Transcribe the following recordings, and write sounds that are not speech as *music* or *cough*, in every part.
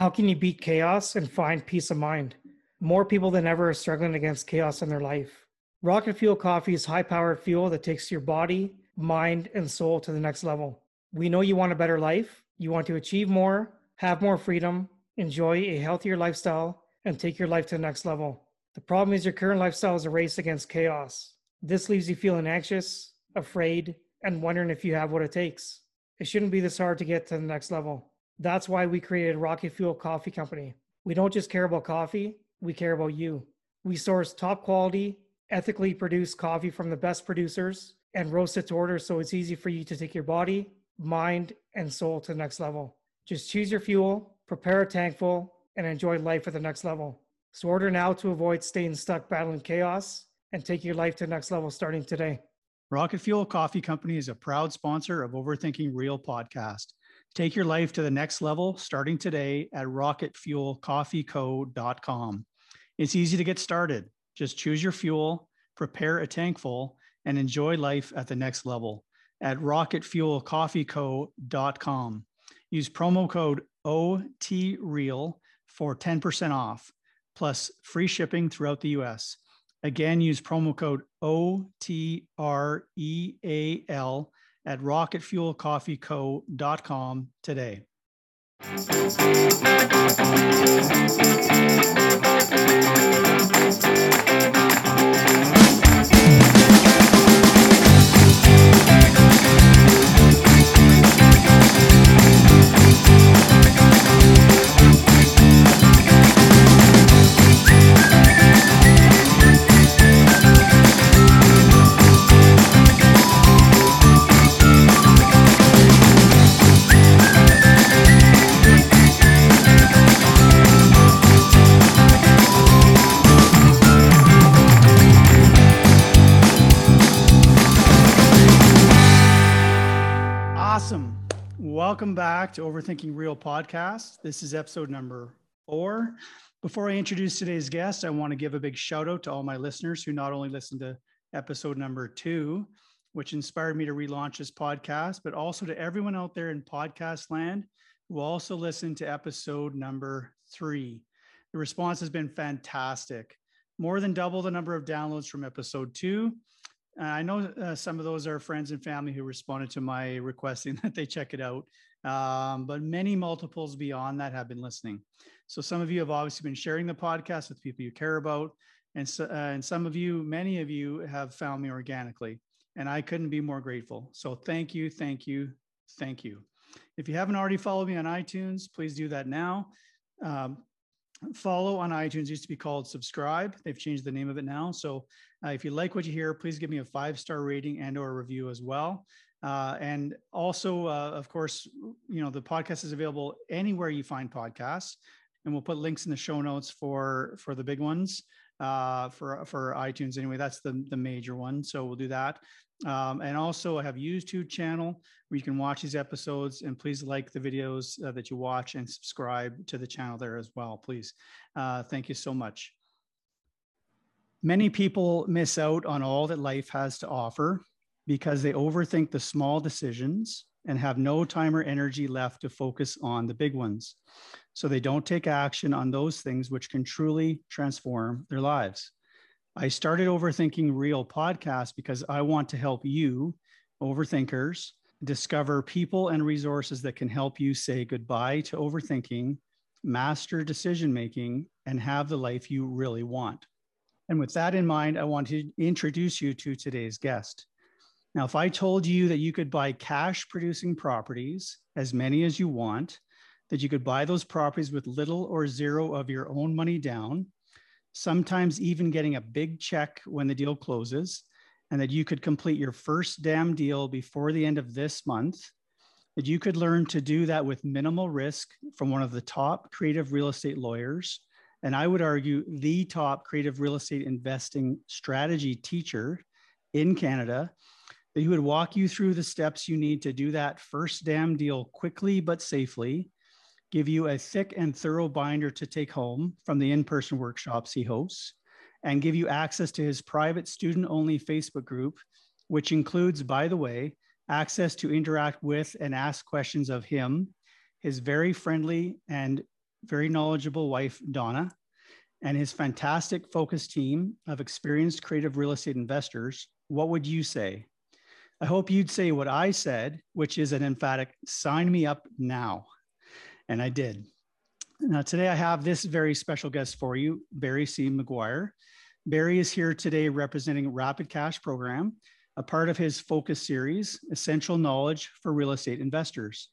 How can you beat chaos and find peace of mind? More people than ever are struggling against chaos in their life. Rocket Fuel Coffee is high powered fuel that takes your body, mind, and soul to the next level. We know you want a better life, you want to achieve more, have more freedom, enjoy a healthier lifestyle, and take your life to the next level. The problem is your current lifestyle is a race against chaos. This leaves you feeling anxious, afraid, and wondering if you have what it takes. It shouldn't be this hard to get to the next level. That's why we created Rocket Fuel Coffee Company. We don't just care about coffee, we care about you. We source top quality, ethically produced coffee from the best producers and roast it to order so it's easy for you to take your body, mind, and soul to the next level. Just choose your fuel, prepare a tank full, and enjoy life at the next level. So order now to avoid staying stuck battling chaos and take your life to the next level starting today. Rocket Fuel Coffee Company is a proud sponsor of Overthinking Real podcast. Take your life to the next level starting today at rocketfuelcoffeeco.com. It's easy to get started. Just choose your fuel, prepare a tank full, and enjoy life at the next level at rocketfuelcoffeeco.com. Use promo code OTREAL for 10% off, plus free shipping throughout the US. Again, use promo code OTREAL at rocketfuelcoffeeco.com today. Welcome back to Overthinking Real podcast. This is episode number four. Before I introduce today's guest, I want to give a big shout out to all my listeners who not only listened to episode number two, which inspired me to relaunch this podcast, but also to everyone out there in podcast land who also listened to episode number three. The response has been fantastic. More than double the number of downloads from episode two. I know uh, some of those are friends and family who responded to my requesting *laughs* that they check it out um, but many multiples beyond that have been listening. So some of you have obviously been sharing the podcast with people you care about, and so, uh, and some of you, many of you, have found me organically, and I couldn't be more grateful. So thank you, thank you, thank you. If you haven't already followed me on iTunes, please do that now. Um, follow on iTunes used to be called subscribe. They've changed the name of it now. So uh, if you like what you hear, please give me a five star rating and or review as well. Uh, and also, uh, of course, you know the podcast is available anywhere you find podcasts, and we'll put links in the show notes for for the big ones uh, for for iTunes. Anyway, that's the the major one. So we'll do that. Um, and also, I have YouTube channel where you can watch these episodes. And please like the videos uh, that you watch and subscribe to the channel there as well, please. Uh, thank you so much. Many people miss out on all that life has to offer because they overthink the small decisions and have no time or energy left to focus on the big ones. So they don't take action on those things which can truly transform their lives. I started Overthinking Real podcast because I want to help you, overthinkers, discover people and resources that can help you say goodbye to overthinking, master decision making, and have the life you really want. And with that in mind, I want to introduce you to today's guest. Now, if I told you that you could buy cash producing properties, as many as you want, that you could buy those properties with little or zero of your own money down, sometimes even getting a big check when the deal closes, and that you could complete your first damn deal before the end of this month, that you could learn to do that with minimal risk from one of the top creative real estate lawyers. And I would argue the top creative real estate investing strategy teacher in Canada that he would walk you through the steps you need to do that first damn deal quickly but safely, give you a thick and thorough binder to take home from the in person workshops he hosts, and give you access to his private student only Facebook group, which includes, by the way, access to interact with and ask questions of him, his very friendly and very knowledgeable wife, Donna, and his fantastic focus team of experienced creative real estate investors, what would you say? I hope you'd say what I said, which is an emphatic sign me up now. And I did. Now, today I have this very special guest for you, Barry C. McGuire. Barry is here today representing Rapid Cash Program, a part of his focus series, Essential Knowledge for Real Estate Investors.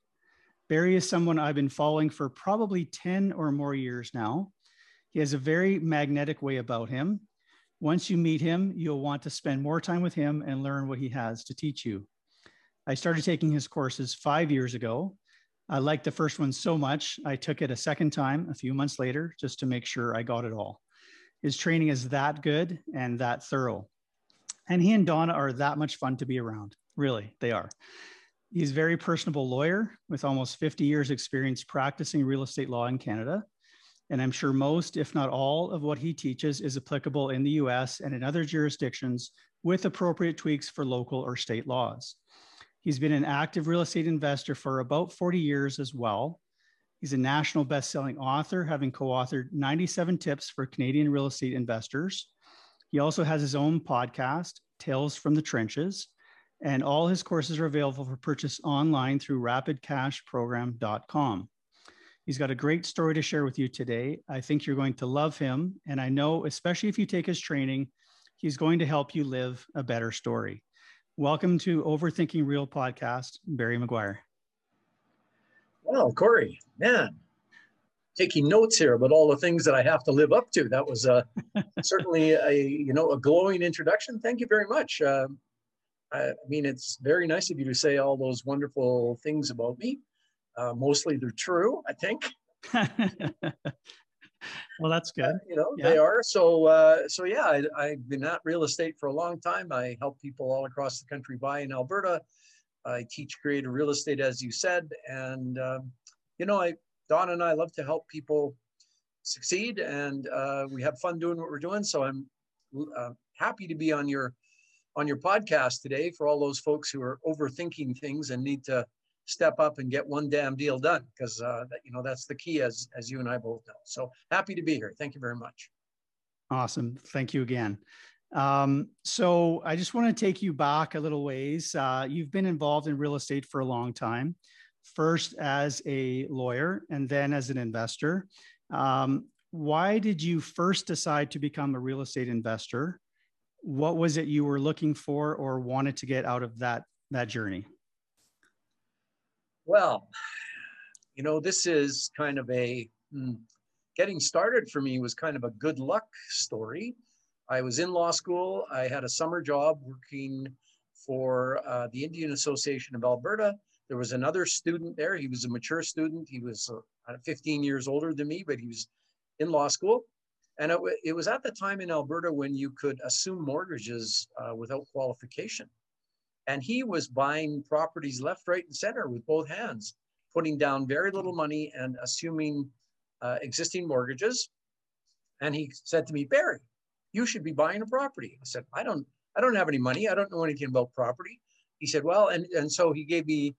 Barry is someone I've been following for probably 10 or more years now. He has a very magnetic way about him. Once you meet him, you'll want to spend more time with him and learn what he has to teach you. I started taking his courses five years ago I liked the first one so much, I took it a second time a few months later just to make sure I got it all. His training is that good and that thorough. And he and Donna are that much fun to be around. Really, they are. He's a very personable lawyer with almost 50 years experience practicing real estate law in Canada. And I'm sure most, if not all, of what he teaches is applicable in the US and in other jurisdictions with appropriate tweaks for local or state laws. He's been an active real estate investor for about 40 years as well. He's a national best-selling author, having co-authored 97 tips for Canadian real estate investors. He also has his own podcast, Tales from the Trenches, and all his courses are available for purchase online through rapidcashprogram.com. He's got a great story to share with you today. I think you're going to love him. And I know, especially if you take his training, he's going to help you live a better story. Welcome to Overthinking Real podcast, Barry McGuire. Well, Corey, man, taking notes here about all the things that I have to live up to. That was uh, *laughs* certainly a you know a glowing introduction. Thank you very much. Uh, I mean, it's very nice of you to say all those wonderful things about me. Uh, mostly they're true, I think. *laughs* well, that's good. Uh, you know, yeah. they are. So, uh, so yeah, I, have been at real estate for a long time. I help people all across the country buy in Alberta. I teach creative real estate, as you said, and um, you know, I Don and I love to help people succeed, and uh, we have fun doing what we're doing. So I'm uh, happy to be on your on your podcast today for all those folks who are overthinking things and need to step up and get one damn deal done because uh, you know that's the key as as you and I both know. So happy to be here. Thank you very much. Awesome. Thank you again. Um, so I just want to take you back a little ways. Uh, you've been involved in real estate for a long time, first as a lawyer and then as an investor. Um, why did you first decide to become a real estate investor? What was it you were looking for or wanted to get out of that that journey? Well, you know, this is kind of a hmm, getting started for me was kind of a good luck story. I was in law school. I had a summer job working for uh, the Indian Association of Alberta. There was another student there. He was a mature student. He was uh, 15 years older than me, but he was in law school. And it, it was at the time in Alberta when you could assume mortgages uh, without qualification. And he was buying properties left, right, and center with both hands, putting down very little money and assuming uh, existing mortgages. And he said to me, Barry, you should be buying a property. I said, I don't, I don't have any money. I don't know anything about property. He said, well, and, and so he gave me,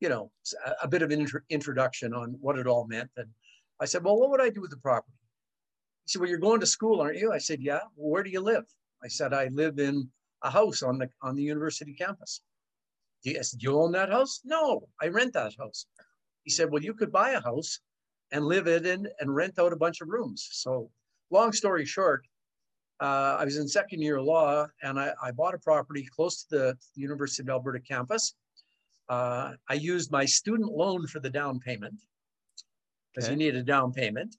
you know, a, a bit of an intro, introduction on what it all meant. And I said, well, what would I do with the property? He said, well, you're going to school, aren't you? I said, yeah. Well, where do you live? I said, I live in a house on the on the university campus. Do you, do you own that house? No, I rent that house. He said, well, you could buy a house and live in it and rent out a bunch of rooms. So long story short, uh, I was in second year law and I, I bought a property close to the, the University of Alberta campus. Uh, I used my student loan for the down payment because okay. you need a down payment.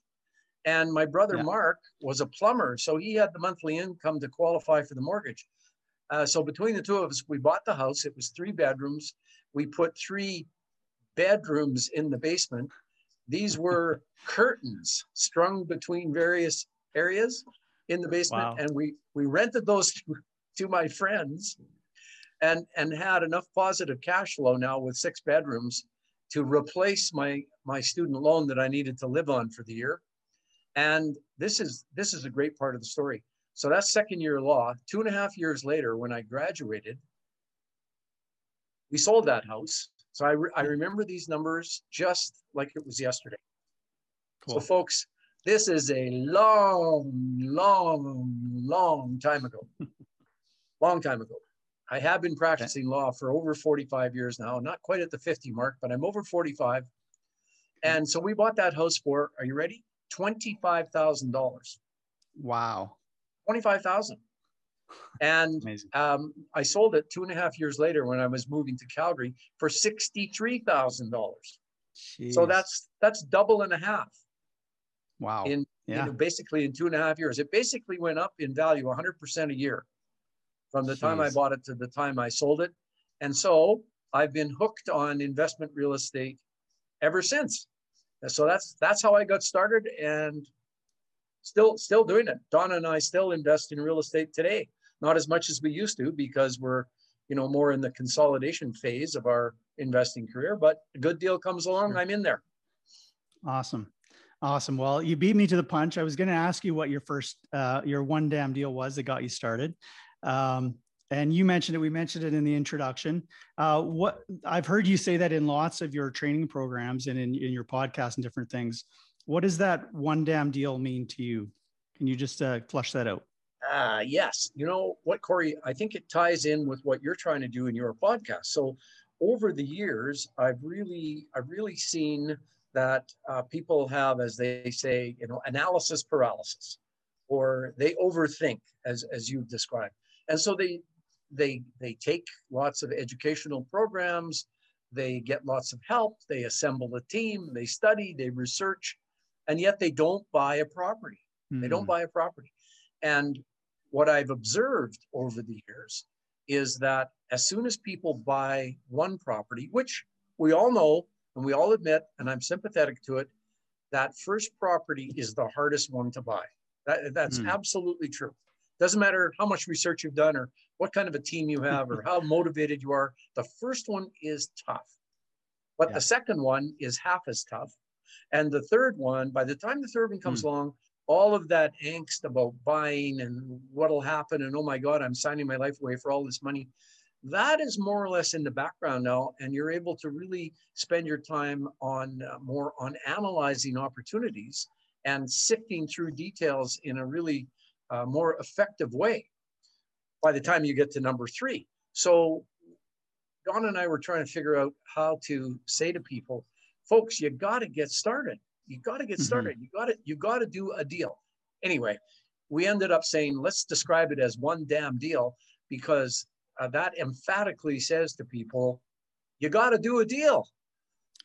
And my brother yeah. Mark was a plumber, so he had the monthly income to qualify for the mortgage. Uh, so between the two of us, we bought the house. It was three bedrooms. We put three bedrooms in the basement. These were *laughs* curtains strung between various areas in the basement, wow. and we we rented those to, *laughs* to my friends, and and had enough positive cash flow now with six bedrooms to replace my my student loan that I needed to live on for the year. And this is this is a great part of the story. So that's second year law. Two and a half years later, when I graduated, we sold that house. So I, re- I remember these numbers just like it was yesterday. Cool. So, folks, this is a long, long, long time ago. *laughs* long time ago. I have been practicing law for over 45 years now, not quite at the 50 mark, but I'm over 45. And so we bought that house for, are you ready? $25,000. Wow. 25,000. *laughs* And um, I sold it two and a half years later when I was moving to Calgary for $63,000. So that's, that's double and a half. Wow. In, yeah. Basically in two and a half years, it basically went up in value 100% a year from the Jeez. time I bought it to the time I sold it. And so I've been hooked on investment real estate ever since. And so that's that's how I got started and still still doing it. Donna and I still invest in real estate today. Not as much as we used to because we're you know more in the consolidation phase of our investing career, but a good deal comes along. I'm in there. Awesome. Awesome. Well, you beat me to the punch. I was going to ask you what your first, uh, your one damn deal was that got you started. Um, and you mentioned it. We mentioned it in the introduction. Uh, what I've heard you say that in lots of your training programs and in, in your podcast and different things. What does that one damn deal mean to you? Can you just uh, flush that out? Uh, yes. You know what, Corey? I think it ties in with what you're trying to do in your podcast. So, over the years, I've really, I've really seen that uh, people have, as they say, you know, analysis paralysis, or they overthink, as as you described and so they they they take lots of educational programs they get lots of help they assemble a team they study they research and yet they don't buy a property mm. they don't hmm. buy a property and what i've observed over the years is that as soon as people buy one property which we all know and we all admit and i'm sympathetic to it that first property is the hardest one to buy that, that's mm. absolutely true doesn't matter how much research you've done or what kind of a team you have or *laughs* how motivated you are. The first one is tough. But yeah. the second one is half as tough. And the third one, by the time the third one comes mm. along, all of that angst about buying and what'll happen and oh my God, I'm signing my life away for all this money. That is more or less in the background now, and you're able to really spend your time on uh, more on analyzing opportunities and sifting through details in a really uh, more effective way by the time you get to number three. So Don and I were trying to figure out how to say to people, folks, you got to get started. You got to get mm-hmm. started. Mm-hmm. You got to you got to do a deal. Anyway, we ended up saying let's describe it as one damn deal because uh, that emphatically says to people, you got to do a deal.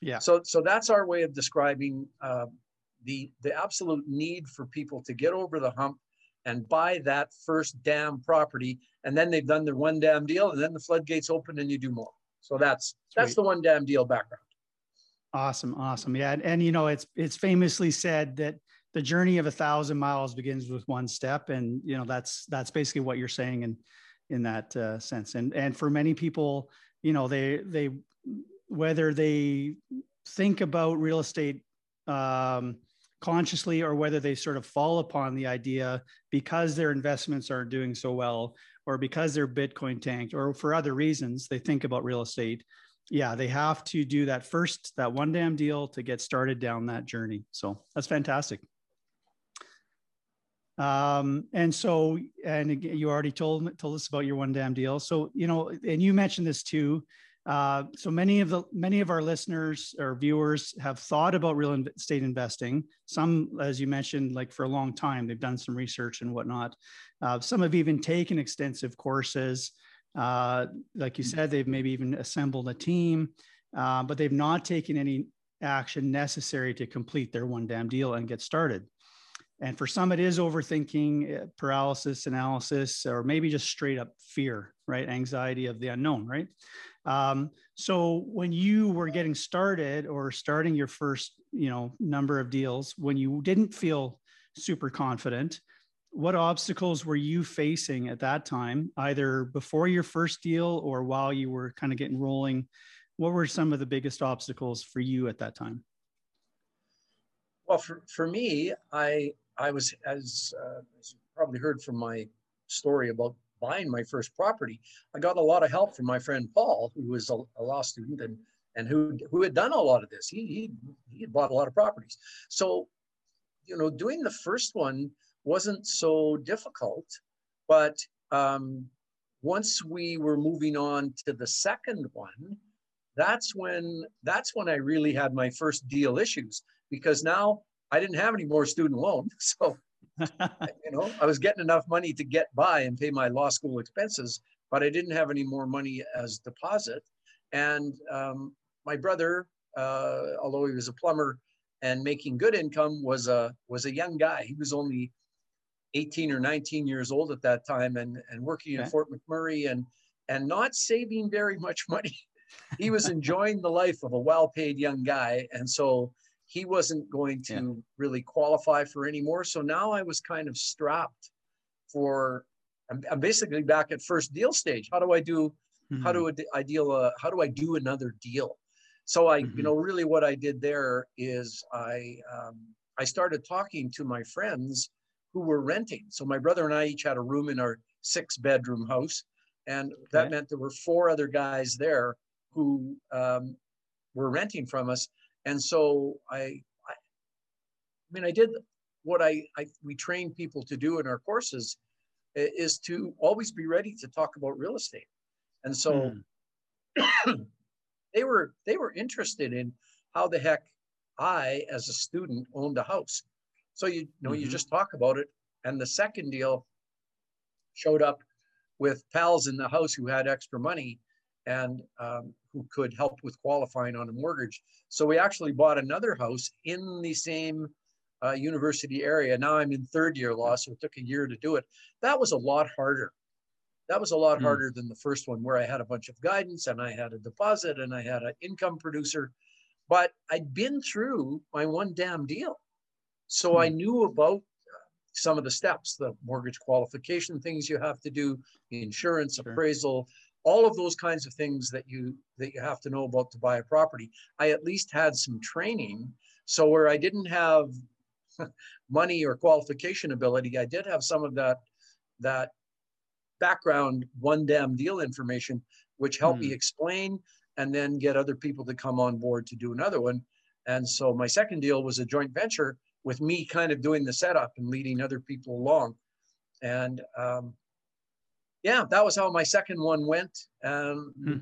Yeah. So so that's our way of describing uh, the the absolute need for people to get over the hump and buy that first damn property. And then they've done their one damn deal, and then the floodgates open and you do more. So that's Sweet. that's the one damn deal background. Awesome, awesome. Yeah, and, and you know it's it's famously said that the journey of a thousand miles begins with one step, and you know that's that's basically what you're saying in in that uh, sense. And and for many people, you know they they whether they think about real estate um, consciously or whether they sort of fall upon the idea because their investments aren't doing so well or because their bitcoin tanked or for other reasons they think about real estate yeah they have to do that first that one damn deal to get started down that journey so that's fantastic um, and so and you already told told us about your one damn deal so you know and you mentioned this too uh, so many of the many of our listeners or viewers have thought about real estate investing. Some, as you mentioned, like for a long time, they've done some research and whatnot. Uh, some have even taken extensive courses. Uh, like you said, they've maybe even assembled a team, uh, but they've not taken any action necessary to complete their one damn deal and get started. And for some, it is overthinking, uh, paralysis, analysis, or maybe just straight up fear, right? Anxiety of the unknown, right? Um, so when you were getting started or starting your first, you know, number of deals, when you didn't feel super confident, what obstacles were you facing at that time, either before your first deal or while you were kind of getting rolling? What were some of the biggest obstacles for you at that time? Well, for, for me, I I was as, uh, as you probably heard from my story about buying my first property, I got a lot of help from my friend Paul, who was a, a law student and and who who had done a lot of this. He he he had bought a lot of properties. So you know, doing the first one wasn't so difficult, but um, once we were moving on to the second one, that's when that's when I really had my first deal issues because now I didn't have any more student loan. *laughs* So *laughs* you know, I was getting enough money to get by and pay my law school expenses, but I didn't have any more money as deposit. And um, my brother, uh, although he was a plumber and making good income, was a was a young guy. He was only 18 or 19 years old at that time, and and working okay. in Fort McMurray and and not saving very much *laughs* money. he was enjoying the life of a well-paid young guy, and so he wasn't going to yeah. really qualify for any more. So now I was kind of strapped for. I'm, I'm basically back at first deal stage. How do I do? Mm-hmm. How do I deal? Uh, how do I do another deal? So I, mm-hmm. you know, really what I did there is I um, I started talking to my friends who were renting. So my brother and I each had a room in our six bedroom house, and okay. that meant there were four other guys there who um, were renting from us and so I, I, I mean, I did what I, I we train people to do in our courses is to always be ready to talk about real estate. And so mm. *clears throat* they were they were interested in how the heck I, as a student, owned a house. So you, you know, mm-hmm. you just talk about it. And the second deal showed up with pals in the house who had extra money and um, who could help with qualifying on a mortgage. So we actually bought another house in the same uh, university area. Now I'm in third year law, so it took a year to do it. That was a lot harder. That was a lot mm. harder than the first one, where I had a bunch of guidance and I had a deposit and I had an income producer. But I'd been through my one damn deal. So mm. I knew about some of the steps, the mortgage qualification things you have to do, insurance sure. appraisal, all of those kinds of things that you that you have to know about to buy a property i at least had some training so where i didn't have *laughs* money or qualification ability i did have some of that that background one damn deal information which helped me hmm. explain and then get other people to come on board to do another one and so my second deal was a joint venture with me kind of doing the setup and leading other people along and um, yeah, that was how my second one went. Um, hmm.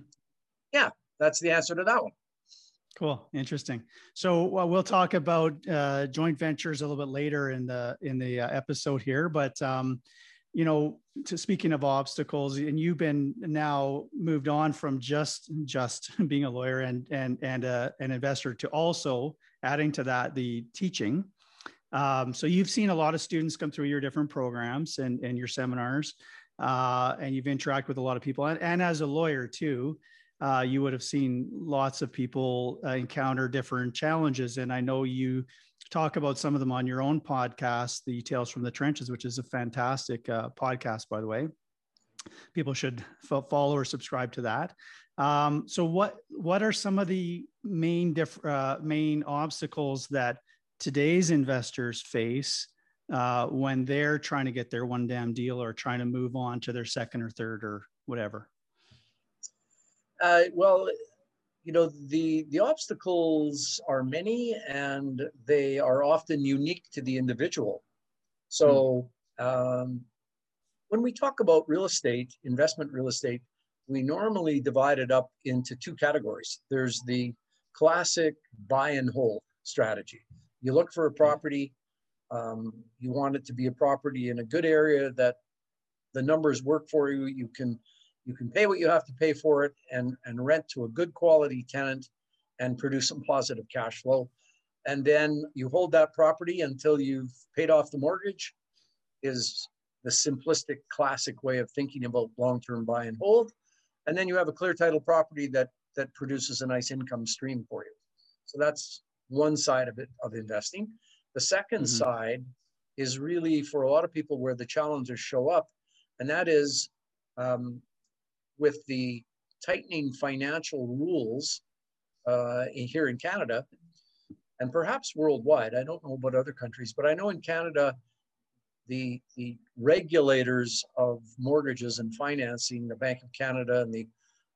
Yeah, that's the answer to that one. Cool, interesting. So well, we'll talk about uh, joint ventures a little bit later in the in the uh, episode here, but um, you know, to speaking of obstacles, and you've been now moved on from just just *laughs* being a lawyer and and and uh, an investor to also adding to that the teaching. Um, so you've seen a lot of students come through your different programs and and your seminars uh, and you've interacted with a lot of people. And, and as a lawyer too, uh, you would have seen lots of people uh, encounter different challenges. And I know you talk about some of them on your own podcast, the Tales from the Trenches, which is a fantastic uh, podcast, by the way. People should follow or subscribe to that. Um, so, what what are some of the main diff- uh, main obstacles that today's investors face uh, when they're trying to get their one damn deal or trying to move on to their second or third or whatever? Uh, well, you know the the obstacles are many and they are often unique to the individual. So hmm. um, when we talk about real estate, investment real estate, we normally divide it up into two categories. There's the classic buy and hold strategy. You look for a property, um, you want it to be a property in a good area that the numbers work for you. You can you can pay what you have to pay for it and, and rent to a good quality tenant and produce some positive cash flow. And then you hold that property until you've paid off the mortgage is the simplistic classic way of thinking about long-term buy and hold. And then you have a clear title property that that produces a nice income stream for you. So that's one side of it of investing. The 2nd mm-hmm. side is really for a lot of people where the challenges show up, and that is um, with the tightening financial rules uh, in, here in Canada, and perhaps worldwide. I don't know about other countries, but I know in Canada, the the regulators of mortgages and financing, the Bank of Canada and the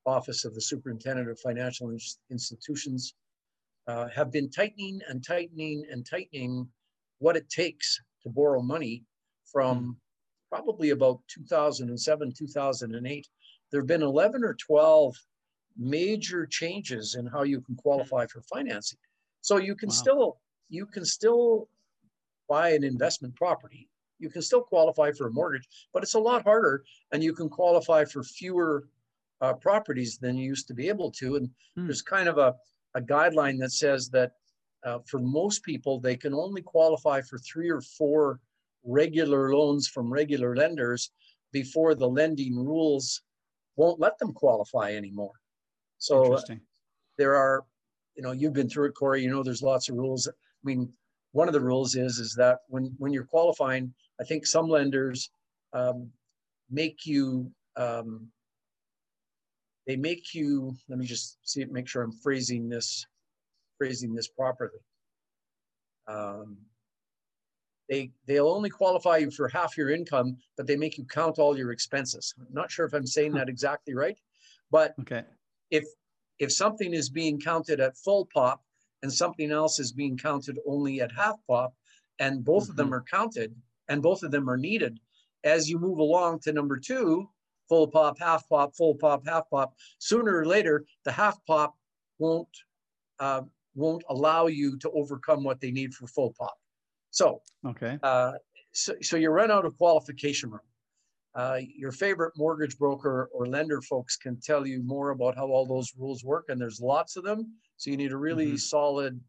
Office of the Superintendent of Financial Institutions, uh, have been tightening and tightening and tightening what it takes to borrow money from mm. probably about 2007, 2008. There have been 11 or 12 major changes in how you can qualify for financing. So you can wow. still you can still buy an investment property. You can still qualify for a mortgage, but it's a lot harder, and you can qualify for fewer uh, properties than you used to be able to. And hmm. there's kind of a, a guideline that says that uh, for most people, they can only qualify for three or four regular loans from regular lenders before the lending rules won't let them qualify anymore. So uh, there are, you know, you've been through it, Corey. You know, there's lots of rules. I mean, one of the rules is is that when when you're qualifying, I think some lenders um, make you um, they make you. Let me just see make sure I'm phrasing this phrasing this properly. Um, they they'll only qualify you for half your income, but they make you count all your expenses. I'm not sure if I'm saying that exactly right, but okay. if if something is being counted at full pop and something else is being counted only at half pop, and both mm-hmm. of them mm-hmm. are counted and both of them are needed, as you move along to number two, full pop, half pop, full pop, half pop, sooner or later the half pop won't uh, won't allow you to overcome what they need for full pop. So, okay. Uh, so, so you run out of qualification room. Uh, your favorite mortgage broker or lender folks can tell you more about how all those rules work, and there's lots of them. So you need a really mm-hmm. solid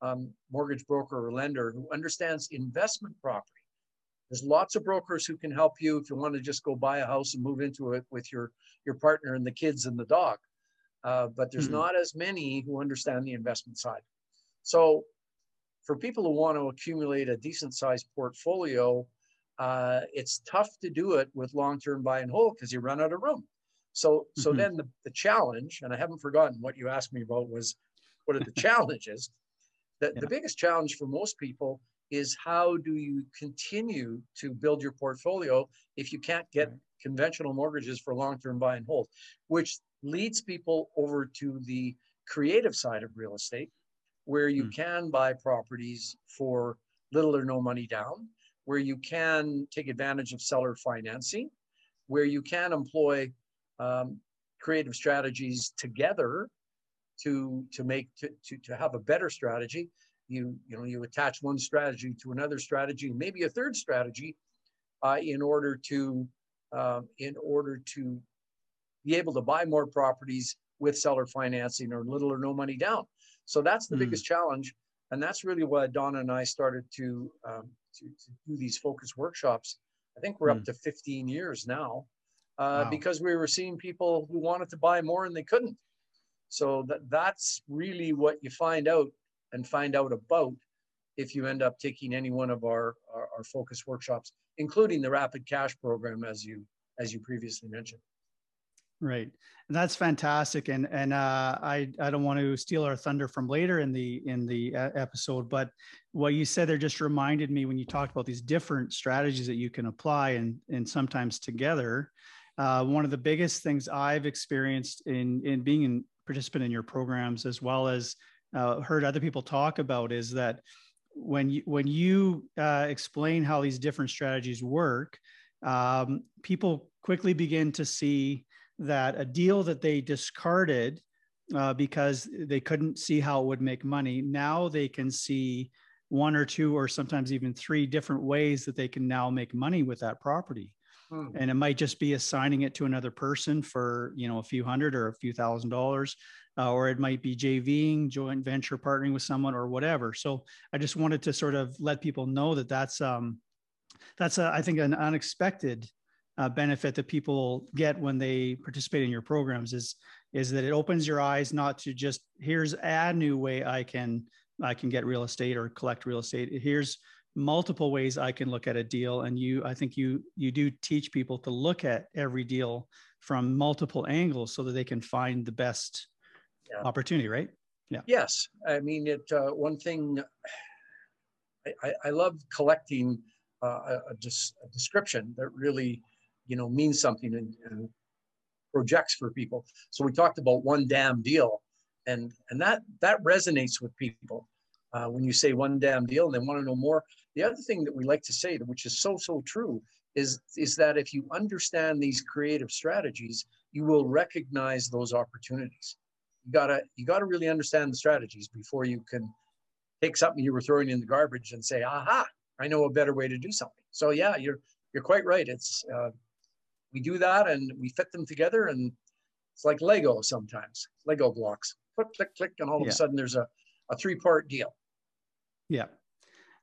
um, mortgage broker or lender who understands investment property. There's lots of brokers who can help you if you want to just go buy a house and move into it with your your partner and the kids and the dog. Uh, but there's mm-hmm. not as many who understand the investment side. So for people who want to accumulate a decent sized portfolio, uh, it's tough to do it with long-term buy and hold because you run out of room. So, so mm-hmm. then the, the challenge, and I haven't forgotten what you asked me about was what are the *laughs* challenges? The, yeah. the biggest challenge for most people is how do you continue to build your portfolio if you can't get right. conventional mortgages for long-term buy and hold, which leads people over to the creative side of real estate, where you mm. can buy properties for little or no money down, where you can take advantage of seller financing, where you can employ um, creative strategies together to to make to, to, to have a better strategy you you know you attach one strategy to another strategy maybe a third strategy uh, in order to uh, in order to be able to buy more properties with seller financing or little or no money down so that's the mm. biggest challenge and that's really why donna and i started to um, to, to, do these focus workshops i think we're mm. up to 15 years now uh, wow. because we were seeing people who wanted to buy more and they couldn't so that that's really what you find out and find out about if you end up taking any one of our, our, our focus workshops, including the rapid cash program, as you as you previously mentioned. Right, and that's fantastic. And and uh, I I don't want to steal our thunder from later in the in the uh, episode, but what you said there just reminded me when you talked about these different strategies that you can apply and and sometimes together. Uh, one of the biggest things I've experienced in in being a participant in your programs, as well as uh, heard other people talk about is that when you when you uh, explain how these different strategies work, um, people quickly begin to see that a deal that they discarded uh, because they couldn't see how it would make money, now they can see one or two or sometimes even three different ways that they can now make money with that property. Hmm. And it might just be assigning it to another person for you know a few hundred or a few thousand dollars uh, or it might be JVing, joint venture partnering with someone, or whatever. So I just wanted to sort of let people know that that's um, that's a, I think an unexpected uh, benefit that people get when they participate in your programs is is that it opens your eyes not to just here's a new way I can I can get real estate or collect real estate. Here's multiple ways I can look at a deal, and you I think you you do teach people to look at every deal from multiple angles so that they can find the best yeah. opportunity, right? Yeah. Yes, I mean it. Uh, one thing I, I love collecting uh, a, a, a, description that really, you know, means something and, and projects for people. So we talked about one damn deal, and and that that resonates with people. Uh, when you say one damn deal and they want to know more, the other thing that we like to say, which is so, so true, is, is that if you understand these creative strategies, you will recognize those opportunities. You gotta, you gotta really understand the strategies before you can take something you were throwing in the garbage and say, aha, I know a better way to do something. So yeah, you're, you're quite right. It's, uh, we do that and we fit them together and it's like Lego sometimes, Lego blocks, click, click, click, and all of a sudden there's a, a three part deal. Yeah,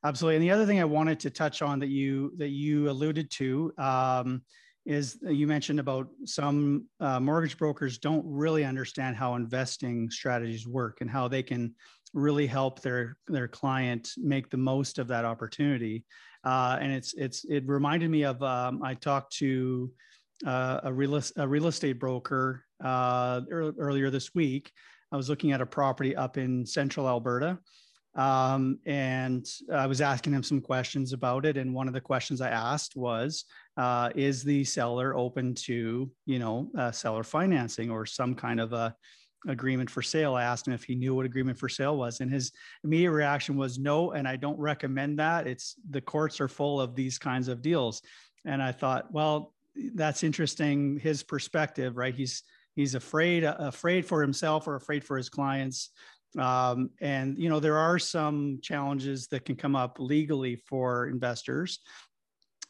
absolutely. And the other thing I wanted to touch on that you that you alluded to um, is you mentioned about some uh, mortgage brokers don't really understand how investing strategies work and how they can really help their their client make the most of that opportunity. Uh, and it's it's it reminded me of um, I talked to uh, a real a real estate broker uh, earlier this week. I was looking at a property up in central Alberta, um, and I was asking him some questions about it. And one of the questions I asked was, uh, "Is the seller open to, you know, uh, seller financing or some kind of a agreement for sale?" I asked him if he knew what agreement for sale was, and his immediate reaction was, "No, and I don't recommend that. It's the courts are full of these kinds of deals." And I thought, well, that's interesting. His perspective, right? He's he's afraid afraid for himself or afraid for his clients. Um, and you know there are some challenges that can come up legally for investors.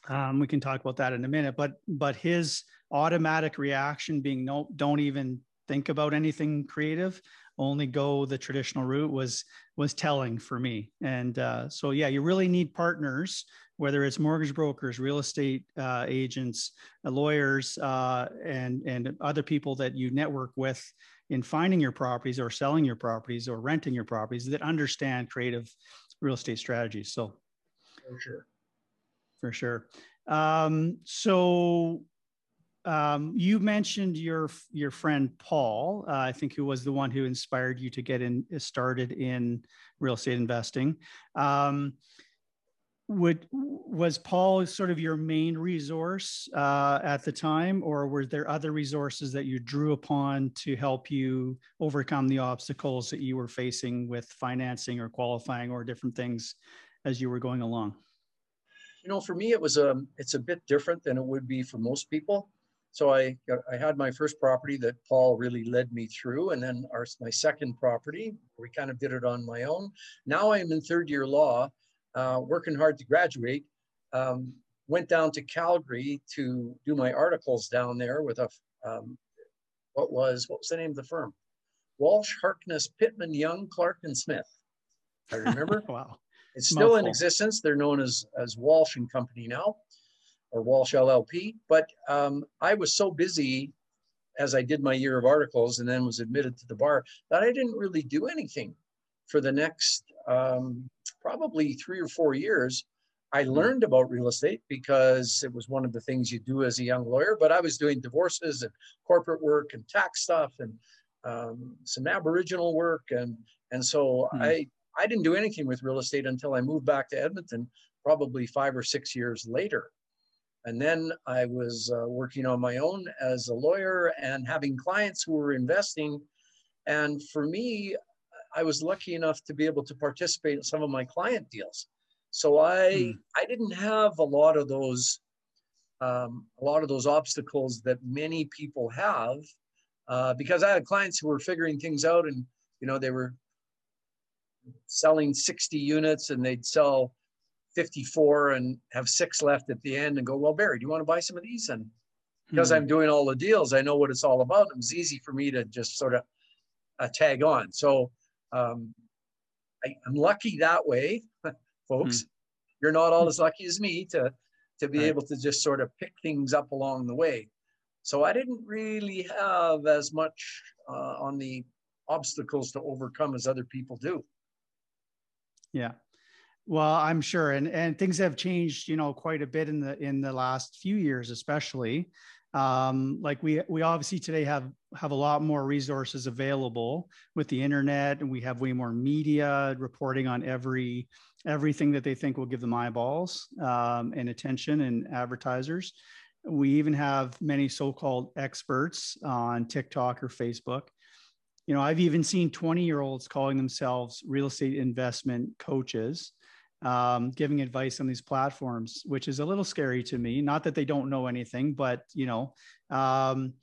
Um, we can talk about that in a minute but but his automatic reaction being no don't even think about anything creative only go the traditional route was was telling for me. And uh, so yeah you really need partners whether it's mortgage brokers real estate uh, agents uh, lawyers uh, and and other people that you network with in finding your properties or selling your properties or renting your properties that understand creative real estate strategies. So for sure. For sure. Um, so um, you mentioned your your friend Paul, uh, I think, who was the one who inspired you to get in started in real estate investing. Um, would was Paul sort of your main resource uh, at the time, or were there other resources that you drew upon to help you overcome the obstacles that you were facing with financing or qualifying or different things as you were going along? You know, for me, it was a um, it's a bit different than it would be for most people so I, I had my first property that Paul really led me through, and then our, my second property, we kind of did it on my own. Now I'm in third year law, uh, working hard to graduate. Um, went down to Calgary to do my articles down there with a, um, what was, what was the name of the firm? Walsh, Harkness, Pittman, Young, Clark, and Smith. I remember. *laughs* wow. It's still Mouthful. in existence. They're known as, as Walsh and Company now or Walsh LLP. But um, I was so busy as I did my year of articles and then was admitted to the bar that I didn't really do anything for the next um, probably three or four years. I hmm. learned about real estate because it was one of the things you do as a young lawyer, but I was doing divorces and corporate work and tax stuff and um, some Aboriginal work. And, and so mm. I, I didn't do anything with real estate until I moved back to Edmonton, probably five or six years later. And then I was uh, working on my own as a lawyer and having clients who were investing. And for me, I was lucky enough to be able to participate in some of my client deals. So I hmm. I didn't have a lot of those um, a lot of those obstacles that many people have uh, because I had clients who were figuring things out and you know they were selling 60 units and they'd sell 54 and have six left at the end and go, well, Barry, do you want to buy some of these? And because hmm I'm doing all the deals, I know what it's all about. It was easy for me to just sort of uh, tag on. So um, I, am lucky that way, *laughs* folks. Hmm. You're not all as lucky as me to to be right. able to just sort of pick things up along the way. So I didn't really have as much uh, on the obstacles to overcome as other people do. Yeah, well, I'm sure, and and things have changed, you know, quite a bit in the in the last few years, especially. Um, like we we obviously today have have a lot more resources available with the internet, and we have way more media reporting on every everything that they think will give them eyeballs um, and attention and advertisers. We even have many so-called experts on TikTok or Facebook. You know, I've even seen 20 year olds calling themselves real estate investment coaches um, giving advice on these platforms, which is a little scary to me. Not that they don't know anything, but you know, um,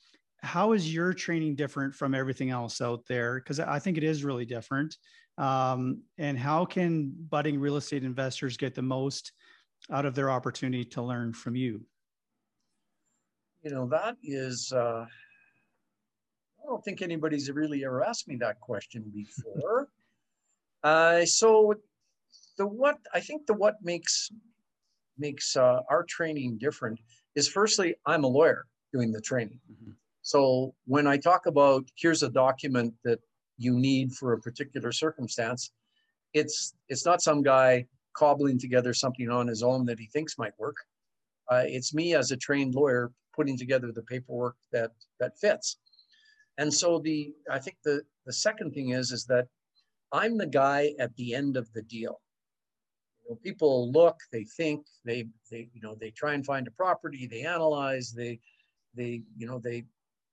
how is your training different from everything else out there? Because I think it is really different. Um, and how can budding real estate investors get the most out of their opportunity to learn from you? You know, that is, uh, I don't think anybody's really ever asked me that question *laughs* before. uh, so the what I think the what makes makes uh, our training different is firstly I'm a lawyer doing the training. Mm-hmm. So when I talk about here's a document that you need for a particular circumstance, it's it's not some guy cobbling together something on his own that he thinks might work. Uh, it's me as a trained lawyer putting together the paperwork that that fits. And so the I think the the second thing is is that I'm the guy at the end of the deal. You know, people look, they think, they they you know they try and find a property, they analyze, they they you know they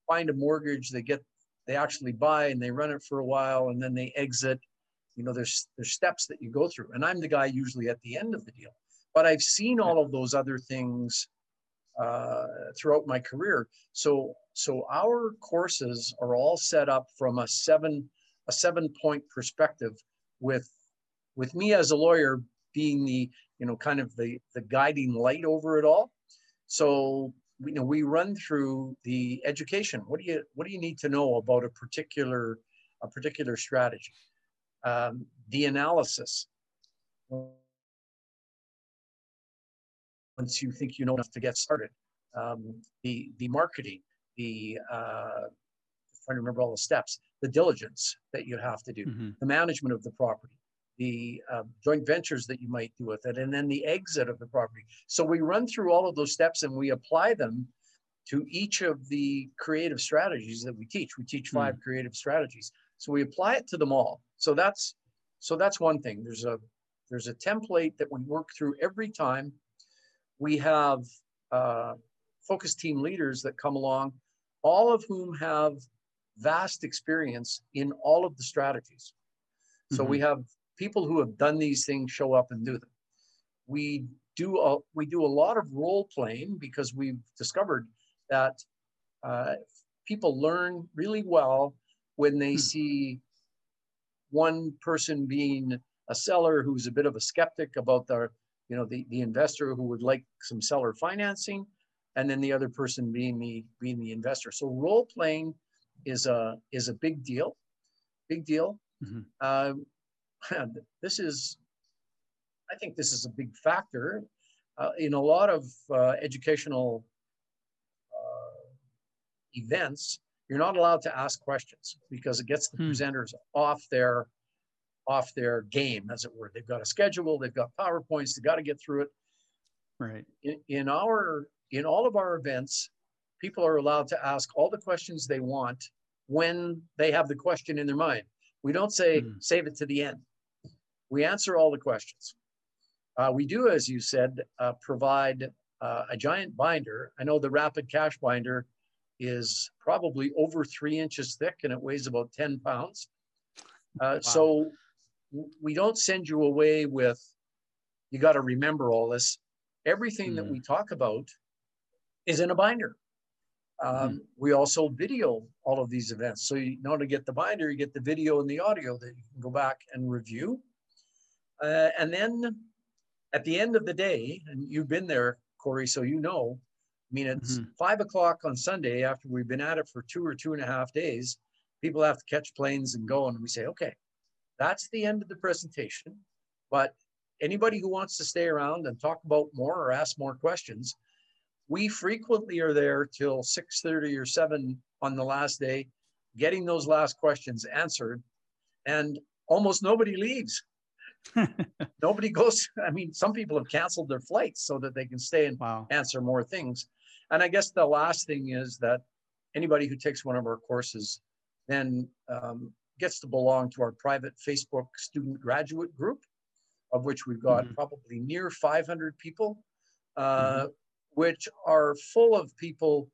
find a mortgage, they get they actually buy and they run it for a while and then they exit. You know, there's there's steps that you go through, and I'm the guy usually at the end of the deal. But I've seen all of those other things uh, throughout my career. So so our courses are all set up from a seven a seven point perspective, with with me as a lawyer being the you know kind of the the guiding light over it all. So you know we run through the education what do you what do you need to know about a particular a particular strategy um, the analysis once you think you know enough to get started um, the the marketing the uh, trying to remember all the steps the diligence that you have to do mm-hmm. the management of the property the uh, joint ventures that you might do with it, and then the exit of the property. So we run through all of those steps and we apply them to each of the creative strategies that we teach. We teach five mm. creative strategies. So we apply it to them all. So that's so that's one thing. There's a there's a template that we work through every time. We have uh, focus team leaders that come along, all of whom have vast experience in all of the strategies. So mm-hmm. we have people who have done these things show up and do them. We do a, we do a lot of role playing because we've discovered that uh, people learn really well when they hmm. see one person being a seller who's a bit of a skeptic about the you know the, the investor who would like some seller financing and then the other person being the being the investor so role playing is a is a big deal big deal mm-hmm. uh, this is, I think this is a big factor uh, in a lot of uh, educational uh, events. You're not allowed to ask questions because it gets the hmm. presenters off their off their game, as it were. They've got a schedule, they've got PowerPoints, they've got to get through it. Right. In, in our in all of our events, people are allowed to ask all the questions they want when they have the question in their mind. We don't say mm. save it to the end we answer all the questions. Uh, we do, as you said, uh, provide uh, a giant binder. I know the rapid cash binder is probably over three inches thick and it weighs about 10 pounds. Uh, wow. So we don't send you away with, you got to remember all this. Everything mm. that hmm. we talk about is in a binder. Um, mm. We also video all of these events. So you know to get the binder, you get the video and the audio that you can go back and review. Uh, and then at the end of the day, and you've been there, Corey, so you know, I mean, it's mm-hmm. five o'clock on Sunday after we've been at it for two or two and a half days. People have to catch planes and go. And we say, okay, that's the end of the presentation. But anybody who wants to stay around and talk about more or ask more questions, we frequently are there till 6.30 or 7 on the last day, getting those last questions answered. And almost nobody leaves. *laughs* Nobody goes. I mean, some people have canceled their flights so that they can stay and wow. answer more things. And I guess the last thing is that anybody who takes one of our courses then um, gets to belong to our private Facebook student graduate group, of which we've got mm-hmm. probably near 500 people, uh, mm-hmm. which are full of people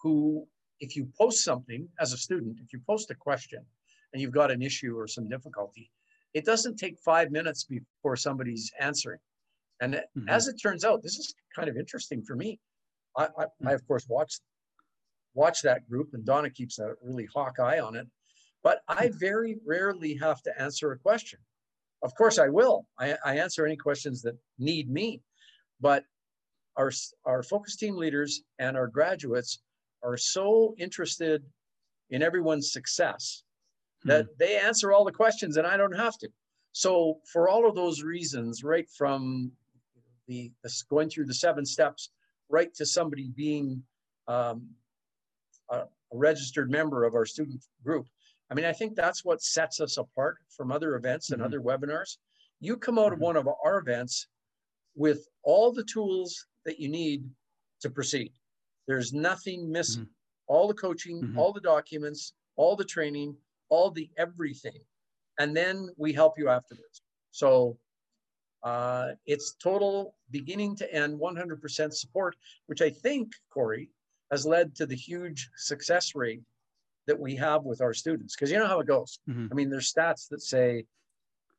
who, if you post something as a student, if you post a question and you've got an issue or some difficulty, it doesn't take five minutes before somebody's answering. And mm-hmm. as it turns out, this is kind of interesting for me. I, I, mm-hmm. I, of course watch watch that group, and Donna keeps a really hawk eye on it. But I mm. very rarely have to answer a question. Of course, I will. I, I answer any questions that need me. But our our focus team leaders and our graduates are so interested in everyone's success that hmm. they answer all the questions and I don't have to. So for all of those reasons, right from the, the going through the seven steps, right to somebody being um, a, a registered member of our student group. I mean, I think that's what sets us apart from other events and mm-hmm. other webinars. You come out of mm-hmm. one of our events with all the tools that you need to proceed. There's nothing missing. Mm-hmm. All the coaching, mm-hmm. all the documents, all the training, all the everything. And then we help you afterwards. So uh, it's total beginning to end 100% support, which I think, Corey, has led to the huge success rate that we have with our students. Because you know how it goes. Mm-hmm. I mean, there's stats that say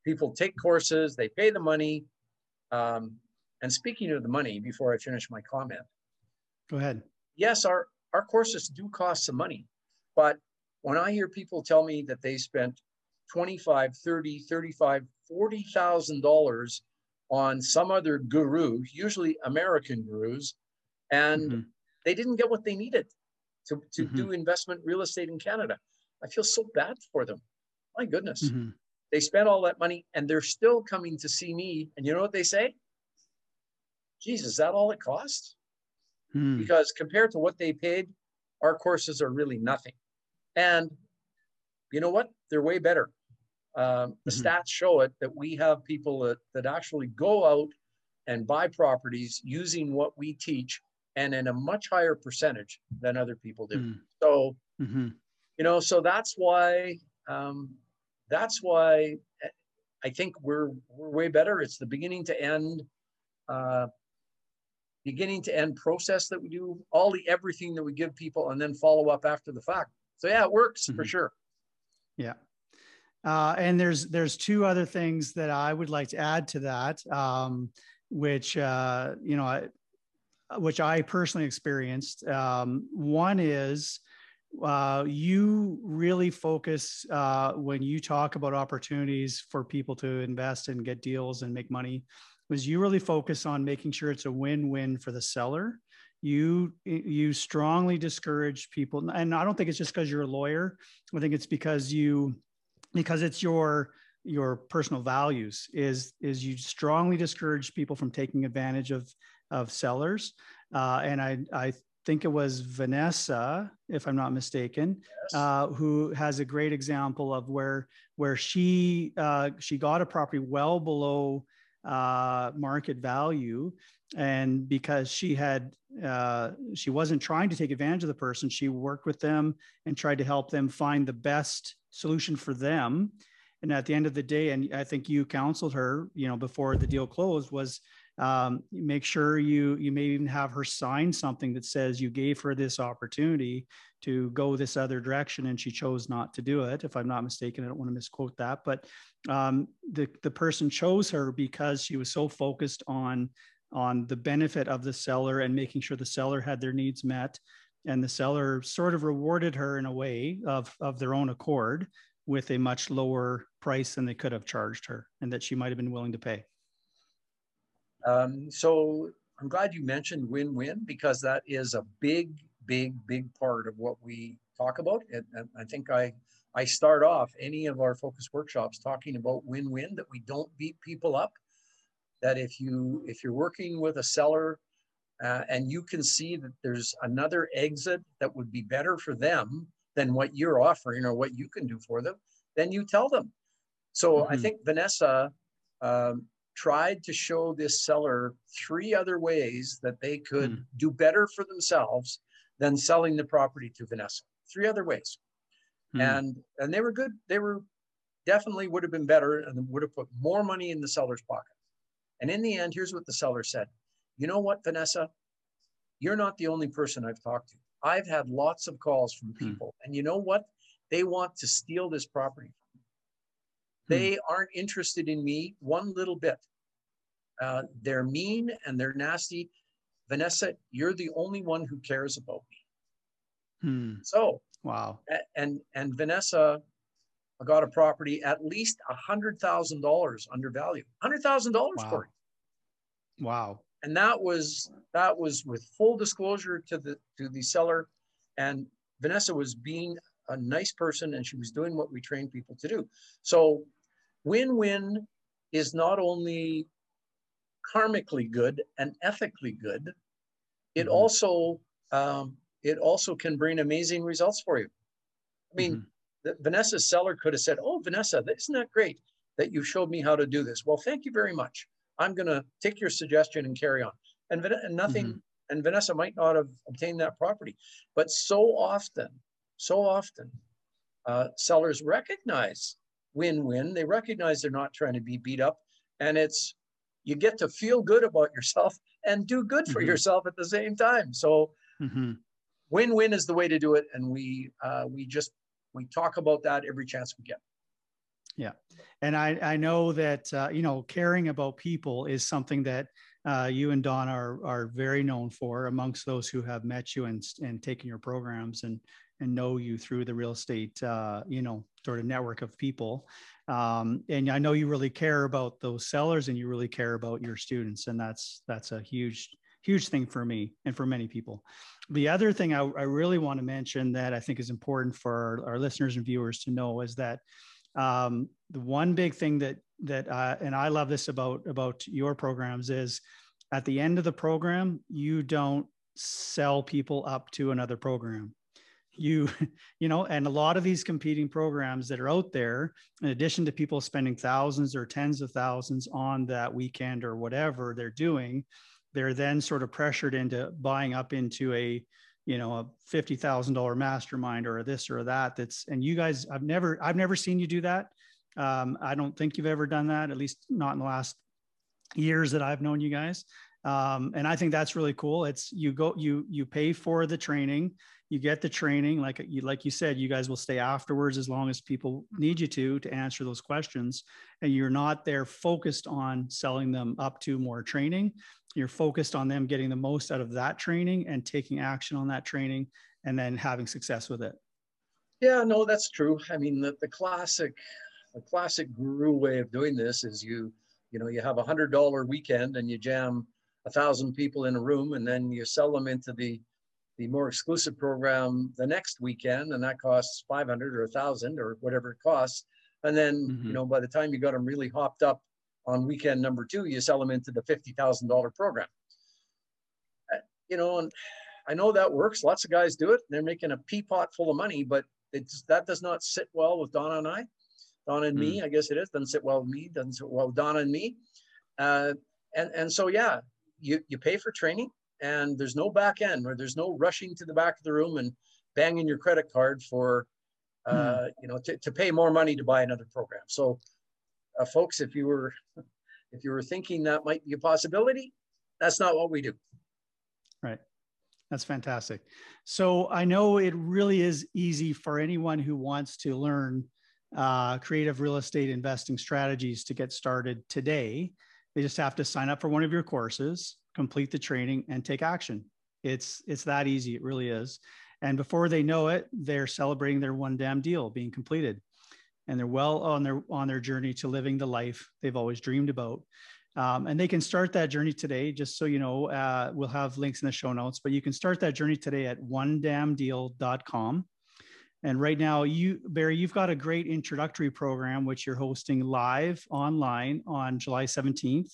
people take courses, they pay the money. Um, and speaking of the money, before I finish my comment, go ahead. Yes, our, our courses do cost some money, but when I hear people tell me that they spent 25, 30, 35, $40,000 on some other guru, usually American gurus, and mm-hmm. they didn't get what they needed to, to mm-hmm. do investment real estate in Canada. I feel so bad for them. My goodness. Mm-hmm. They spent all that money and they're still coming to see me. And you know what they say? Geez, is that all it costs? Hmm. Because compared to what they paid, our courses are really nothing. And you know what? They're way better. Um, the mm-hmm. stats show it that we have people that, that actually go out and buy properties using what we teach and in a much higher percentage than other people do. Mm. So, mm-hmm. you know, so that's why, um, that's why I think we're, we're way better. It's the beginning to end, uh, beginning to end process that we do, all the everything that we give people, and then follow up after the fact. So yeah, it works mm-hmm. for sure. Yeah. Uh, and there's there's two other things that I would like to add to that, um, which uh, you know, I, which I personally experienced. Um, one is uh, you really focus uh, when you talk about opportunities for people to invest and get deals and make money. Was you really focus on making sure it's a win-win for the seller you you strongly discourage people and i don't think it's just because you're a lawyer i think it's because you because it's your your personal values is is you strongly discourage people from taking advantage of of sellers uh, and i i think it was vanessa if i'm not mistaken yes. uh, who has a great example of where where she uh, she got a property well below uh, market value. And because she had uh, she wasn't trying to take advantage of the person she worked with them and tried to help them find the best solution for them. And at the end of the day and i think you counseled her you know before the deal closed was um, make sure you you may even have her sign something that says you gave her this opportunity to go this other direction and she chose not to do it. If i'm not mistaken i don't want to misquote that but um, the, the person chose her because she was so focused on on the benefit of the seller and making sure the seller had their needs met. And the seller sort of rewarded her in a way of, of their own accord with a much lower price than they could have charged her and that she might have been willing to pay um, so i'm glad you mentioned win-win because that is a big big big part of what we talk about and, and i think i i start off any of our focus workshops talking about win-win that we don't beat people up that if you if you're working with a seller uh, and you can see that there's another exit that would be better for them than what you're offering or what you can do for them, then you tell them. So mm-hmm. I think Vanessa um, tried to show this seller three other ways that they could mm. do better for themselves than selling the property to Vanessa. Three other ways. Mm. And and they were good. They were definitely would have been better and would have put more money in the seller's pocket. And in the end, here's what the seller said You know what, Vanessa? You're not the only person I've talked to. I've had lots of calls from hmm. people. Hmm. And you know what? They want to steal this property. They aren't interested in me one little bit. Uh, they're mean and they're nasty. Vanessa, you're the only one who cares about me. Hmm. So, Wow. and and Vanessa got a property at least a hundred thousand dollars under value. Hundred thousand dollars Wow. it. Wow. and that was that was with full disclosure to the to the seller and vanessa was being a nice person and she was doing what we train people to do so win-win is not only karmically good and ethically good it Mhm. also um, it also can bring amazing results for you. I mean Mhm. the, vanessa's seller could have said oh vanessa isn't that great that you showed me how to do this. Well thank you very much. I'm going to take your suggestion and carry on. And, and nothing and vanessa might not have obtained that property but so often so often uh, sellers recognize win-win they recognize they're not trying to be beat up and it's you get to feel good about yourself and do good for Mhm. yourself at the same time so Mhm. win-win is the way to do it and we uh, we just we talk about that every chance we get Yeah, And I, I know that, uh, you know, caring about people is something that uh, you and Don are, are very known for amongst those who have met you and, and taken your programs and, and know you through the real estate, uh, you know, sort of network of people. Um, and I know you really care about those sellers and you really care about your students. And that's, that's a huge, huge thing for me and for many people. The other thing I, I really want to mention that I think is important for our, our listeners and viewers to know is that um, the one big thing that that and I love this about about your programs is at the end of the program you don't sell people up to another program you *laughs* you know and a lot of these competing programs that are out there in addition to people spending thousands or tens of thousands on that weekend or whatever they're doing they're then sort of pressured into buying up into a you know a fifty thousand dollar mastermind or this or that. That's and you guys, I've never I've never seen you do that. Um, I don't think you've ever done that, at least not in the last years that I've known you guys. Um, and I think that's really cool. It's you go you you pay for the training, you get the training like you like you said. You guys will stay afterwards as long as people mm-hmm. need you to to answer those questions, and you're not there focused on selling them up to more training you're focused on them getting the most out of that training and taking action on that training and then having success with it Yeah, no, that's true. I mean, the, the classic, the classic guru way of doing this is you, you know, you have a hundred dollar weekend and you jam a thousand people in a room, and then you sell them into the, the more exclusive program the next weekend, and that costs five hundred or a thousand or whatever it costs. And then, Mhm. you know, by the time you got them really hopped up on weekend number two, you sell them into the fifty thousand dollar program. Uh, You know, and I know that works. Lots of guys do it. They're making a pea pot full of money, but it's that does not sit well with Donna and I. Donna and me, I guess it is. Doesn't sit well with me. Doesn't sit well with Donna and me. Uh, and and so yeah, you you pay for training, and there's no back end, or there's no rushing to the back of the room and banging your credit card for, uh, you know, to, to pay more money to buy another program. So, uh, folks, if you were *laughs* if you were thinking that might be a possibility, that's not what we do. Right. That's fantastic so i know it really is easy for anyone who wants to learn uh, creative real estate investing strategies to get started today they just have to sign up for one of your courses complete the training and take action. It's it's that easy. It really is. And before they know it they're celebrating their one damn deal being completed. And they're well on their on their journey to living the life they've always dreamed about. Um, and they can start that journey today just so you know uh, we'll have links in the show notes but you can start that journey today at one damn onedamndeal.com and right now you barry you've got a great introductory program which you're hosting live online on july 17th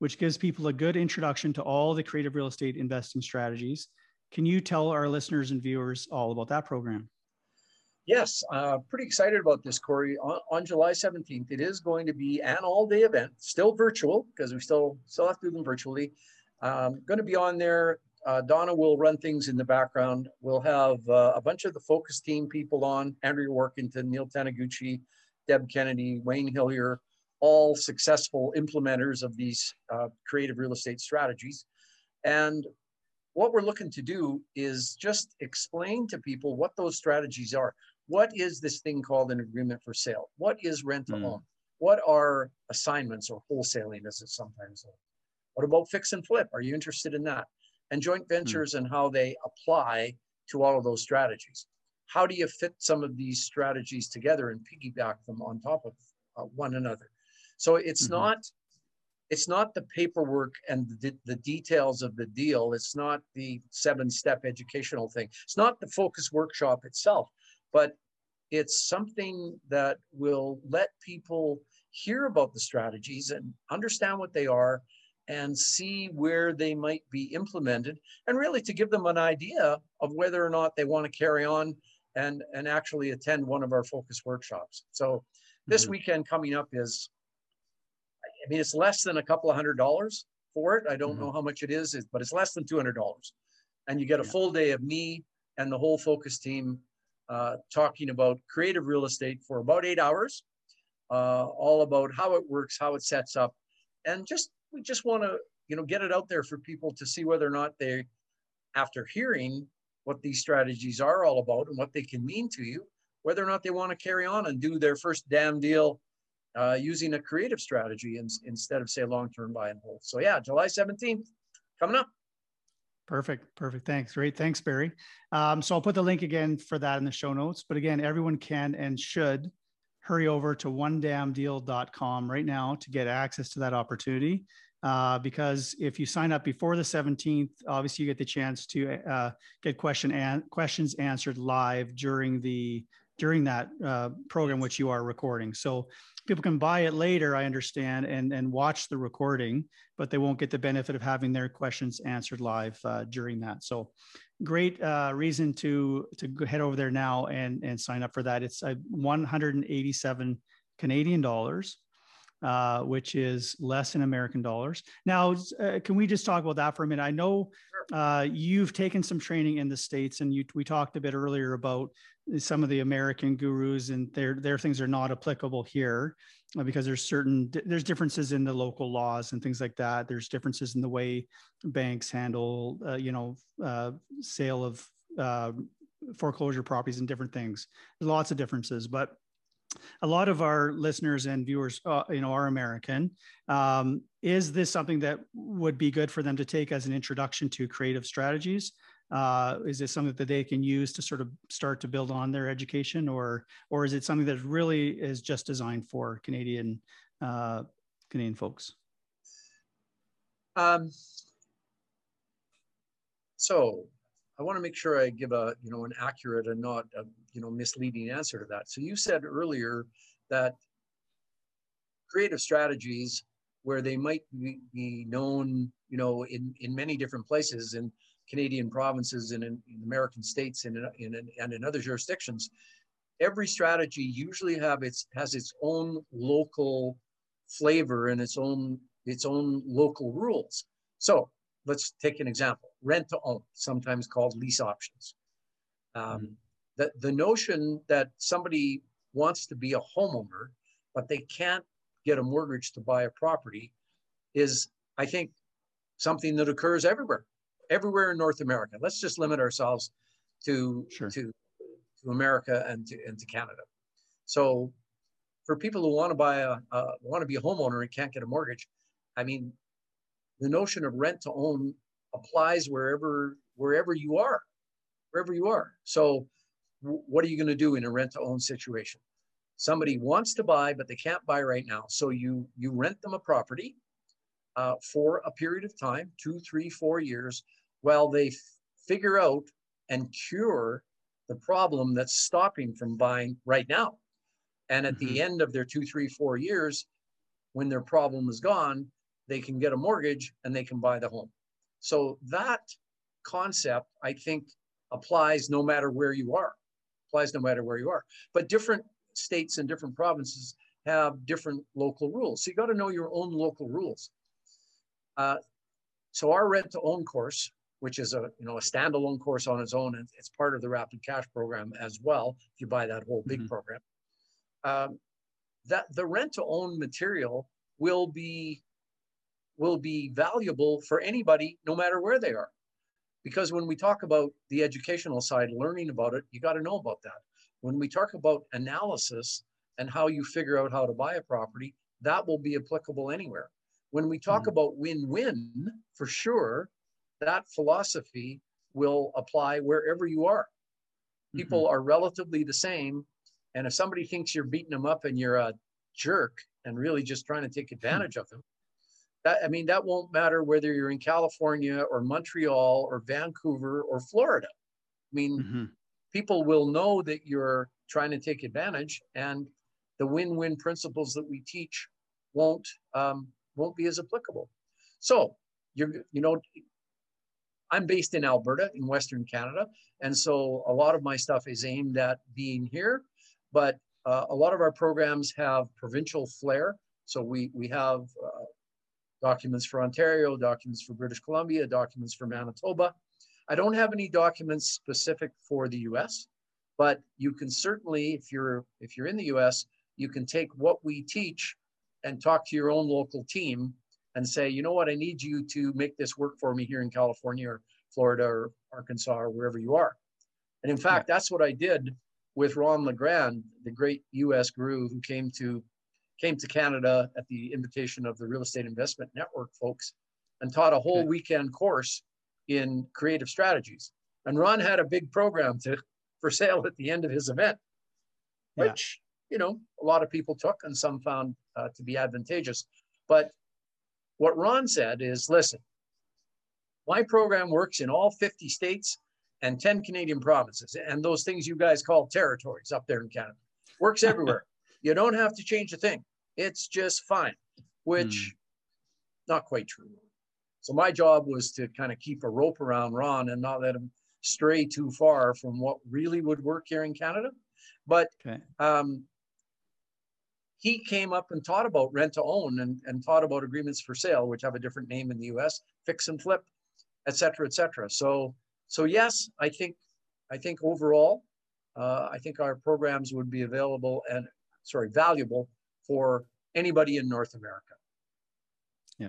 which gives people a good introduction to all the creative real estate investing strategies can you tell our listeners and viewers all about that program Yes, uh, pretty excited about this, Corey. On, on July 17th, it is going to be an all-day event, still virtual because we still still have to do them virtually. Um, going to be on there. Uh, Donna will run things in the background. We'll have uh, a bunch of the focus team people on: Andrea Workington, Neil Taniguchi, Deb Kennedy, Wayne Hillier, all successful implementers of these uh, creative real estate strategies. And what we're looking to do is just explain to people what those strategies are. What is this thing called an agreement for sale? What is rent to Mm. own? What are assignments or wholesaling, as it's sometimes called? What about fix and flip? Are you interested in that? And joint hmm. ventures mm. and how they apply to all of those strategies. How do you fit some of these strategies together and piggyback them on top of uh, one another? So it's mm-hmm. not it's not the paperwork and the, the, details of the deal. It's not the seven step educational thing. It's not the focus workshop itself, but it's something that will let people hear about the strategies and understand what they are and see where they might be implemented and really to give them an idea of whether or not they want to carry on and and actually attend one of our focus workshops so this mm-hmm. weekend coming up is i mean it's less than a couple of hundred dollars for it i don't mm-hmm. know how much it is but it's less than $200 and you get a yeah. full day of me and the whole focus team uh, talking about creative real estate for about eight hours uh, all about how it works how it sets up and just we just want to you know get it out there for people to see whether or not they after hearing what these strategies are all about and what they can mean to you whether or not they want to carry on and do their first damn deal uh, using a creative strategy in, instead of say long-term buy and hold so yeah july 17th coming up Perfect. Perfect. Thanks. Great. Thanks, Barry. Um, so I'll put the link again for that in the show notes. But again, everyone can and should hurry over to onedamndeal.com right now to get access to that opportunity. Uh, because if you sign up before the 17th, obviously you get the chance to uh, get question and questions answered live during the during that uh, program which you are recording. So people can buy it later, I understand, and and watch the recording, but they won't get the benefit of having their questions answered live uh, during that. So great uh, reason to to head over there now and and sign up for that. It's uh, 187 Canadian dollars, uh, which is less in American dollars. Now, uh, can we just talk about that for a minute? I know uh, you've taken some training in the states, and you we talked a bit earlier about some of the American gurus, and their their things are not applicable here. Uh, because there's certain there's differences in the local laws and things like that there's differences in the way banks handle uh, you know uh, sale of uh, foreclosure properties and different things there's lots of differences but a lot of our listeners and viewers uh, you know are american um, is this something that would be good for them to take as an introduction to creative strategies uh, is this something that they can use to sort of start to build on their education, or or is it something that really is just designed for Canadian uh, Canadian folks? Um, so I want to make sure I give a you know an accurate and not a, you know misleading answer to that. So you said earlier that creative strategies where they might be, be known you know in in many different places in Canadian provinces and in, in American states and in, in, and in other jurisdictions, every strategy usually have its has its own local flavor and its own its own local rules. So let's take an example: rent to own, sometimes called lease options. Um, mm-hmm. the, the notion that somebody wants to be a homeowner, but they can't get a mortgage to buy a property, is I think something that occurs everywhere everywhere in North America. Let's just limit ourselves to sure. to to America and to and to Canada. So for people who want to buy a uh, want to be a homeowner and can't get a mortgage, I mean, the notion of rent to own applies wherever wherever you are, wherever you are. So w- what are you going to do in a rent to own situation? Somebody wants to buy, but they can't buy right now. So you you rent them a property uh, for a period of time, two, three, four years, while they f- figure out and cure the problem that's stopping from buying right now. And at mm-hmm. the end of their two, three, four years, when their problem is gone, they can get a mortgage and they can buy the home. So that concept, I think, applies no matter where you are. Applies no matter where you are. But different states and different provinces have different local rules. So you got to know your own local rules. Uh, so our rent to own course which is a you know a standalone course on its own, and it's part of the Rapid Cash program as well. If you buy that whole big mm-hmm. program, um, that the rent to own material will be will be valuable for anybody, no matter where they are, because when we talk about the educational side, learning about it, you got to know about that. When we talk about analysis and how you figure out how to buy a property, that will be applicable anywhere. When we talk mm-hmm. about win win, for sure, that philosophy will apply wherever you are. People mm-hmm. are relatively the same. And if somebody thinks you're beating them up and you're a jerk and really just trying to take advantage mm-hmm. of them, that, I mean, that won't matter whether you're in California or Montreal or Vancouver or Florida. I mean, mm-hmm. people will know that you're trying to take advantage, and the win-win principles that we teach won't um, won't be as applicable. So you're, you know, I'm based in Alberta in Western Canada, and so a lot of my stuff is aimed at being here. But uh, a lot of our programs have provincial flair. So we we have uh, documents for Ontario, documents for British Columbia, documents for Manitoba. I don't have any documents specific for the US, but you can certainly, if you're if you're in the US, you can take what we teach and talk to your own local team and say, you know what, I need you to make this work for me here in California or Florida or Arkansas or wherever you are. And in fact, that's what I did with Ron LeGrand, the great US guru who came to came to Canada at the invitation of the Real Estate Investment Network folks and taught a whole okay. weekend course in creative strategies. And Ron had a big program to *laughs* for sale at the end of his event, yeah. which you know a lot of people took and some found uh, to be advantageous. But what Ron said is, listen, my program works in all 50 states and 10 Canadian provinces, and those things you guys call territories up there in Canada. Works *laughs* everywhere. you don't have to change a thing. It's just fine, which mm. not quite true. So my job was to kind of keep a rope around Ron and not let him stray too far from what really would work here in Canada. But okay. um, he came up and taught about rent to own and, and taught about agreements for sale, which have a different name in the US, fix and flip, et cetera, et cetera. So, so yes, I think, I think overall, uh, I think our programs would be available and sorry, valuable for anybody in North America. Yeah,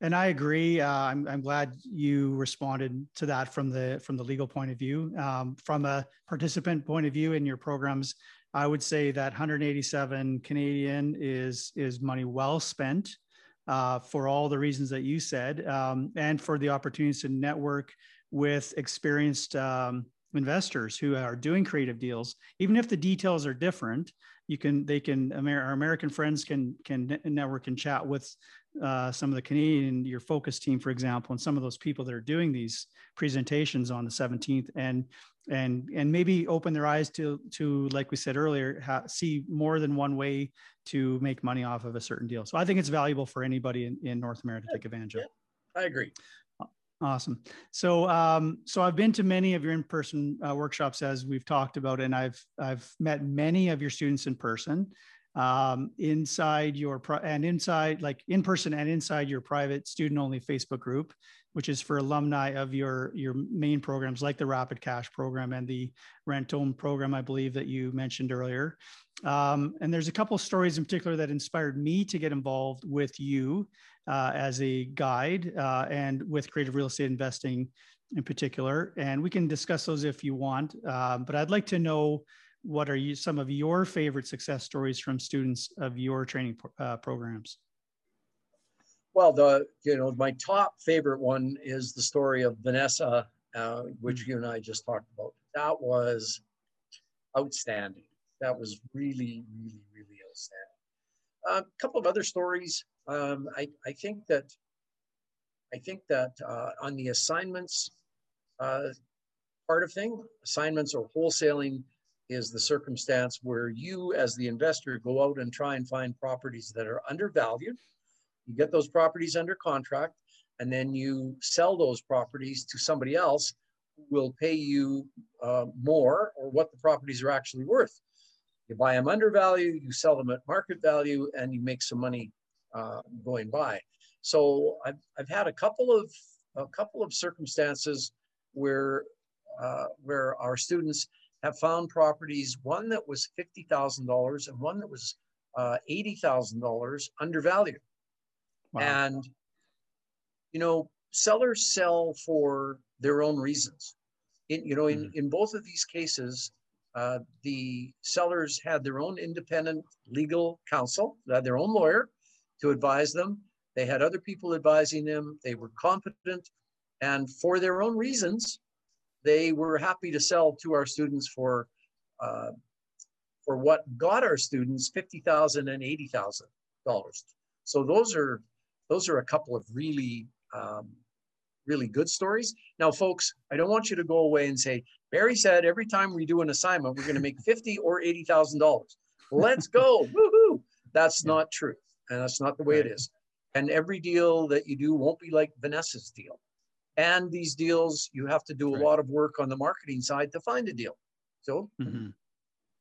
and I agree. Uh, I'm, I'm glad you responded to that from the from the legal point of view. Um, from a participant point of view in your programs, I would say that 187 Canadian is is money well spent. Uh, for all the reasons that you said, um, and for the opportunities to network with experienced um, investors who are doing creative deals, even if the details are different you can they can our American friends can can network and chat with uh, some of the Canadian your focus team, for example, and some of those people that are doing these presentations on the 17th, and and and maybe open their eyes to to like we said earlier, ha- see more than one way to make money off of a certain deal. So I think it's valuable for anybody in, in North America to take advantage of. I agree. Awesome. So, um, so I've been to many of your in-person uh, workshops, as we've talked about, and I've I've met many of your students in person, um, inside your pro- and inside like in person and inside your private student-only Facebook group, which is for alumni of your your main programs like the Rapid Cash program and the Rent Own program, I believe that you mentioned earlier. Um, and there's a couple stories in particular that inspired me to get involved with you uh, as a guide uh, and with creative real estate investing in particular. And we can discuss those if you want. Uh, but I'd like to know what are you, some of your favorite success stories from students of your training uh, programs? Well, the you know my top favorite one is the story of Vanessa, uh, which you and I just talked about. That was outstanding. That was really, really, really outstanding. a couple of other stories um, I, I think that I think that uh, on the assignments uh, part of thing, assignments or wholesaling is the circumstance where you as the investor go out and try and find properties that are undervalued. You get those properties under contract and then you sell those properties to somebody else who will pay you uh, more or what the properties are actually worth. You buy them undervalued, you sell them at market value, and you make some money uh, going by. So I've, I've had a couple of a couple of circumstances where uh, where our students have found properties, one that was fifty thousand dollars and one that was uh, eighty thousand dollars undervalued, wow. and you know sellers sell for their own reasons. In you know in, mm. in both of these cases, Uh, the sellers had their own independent legal counsel, had their own lawyer to advise them. They had other people advising them. They were competent. And for their own reasons, they were happy to sell to our students for uh, for what got our students fifty thousand and eighty thousand dollars. So those are those are a couple of really um, really good stories. Now, folks, I don't want you to go away and say Barry said every time we do an assignment we're going to make *laughs* fifty or eighty thousand dollars. Let's go! *laughs* Woohoo! That's yeah. not true, and that's not the way right. it is. And every deal that you do won't be like Vanessa's deal. And these deals, you have to do a lot of work on the marketing side to find a deal. So mm-hmm.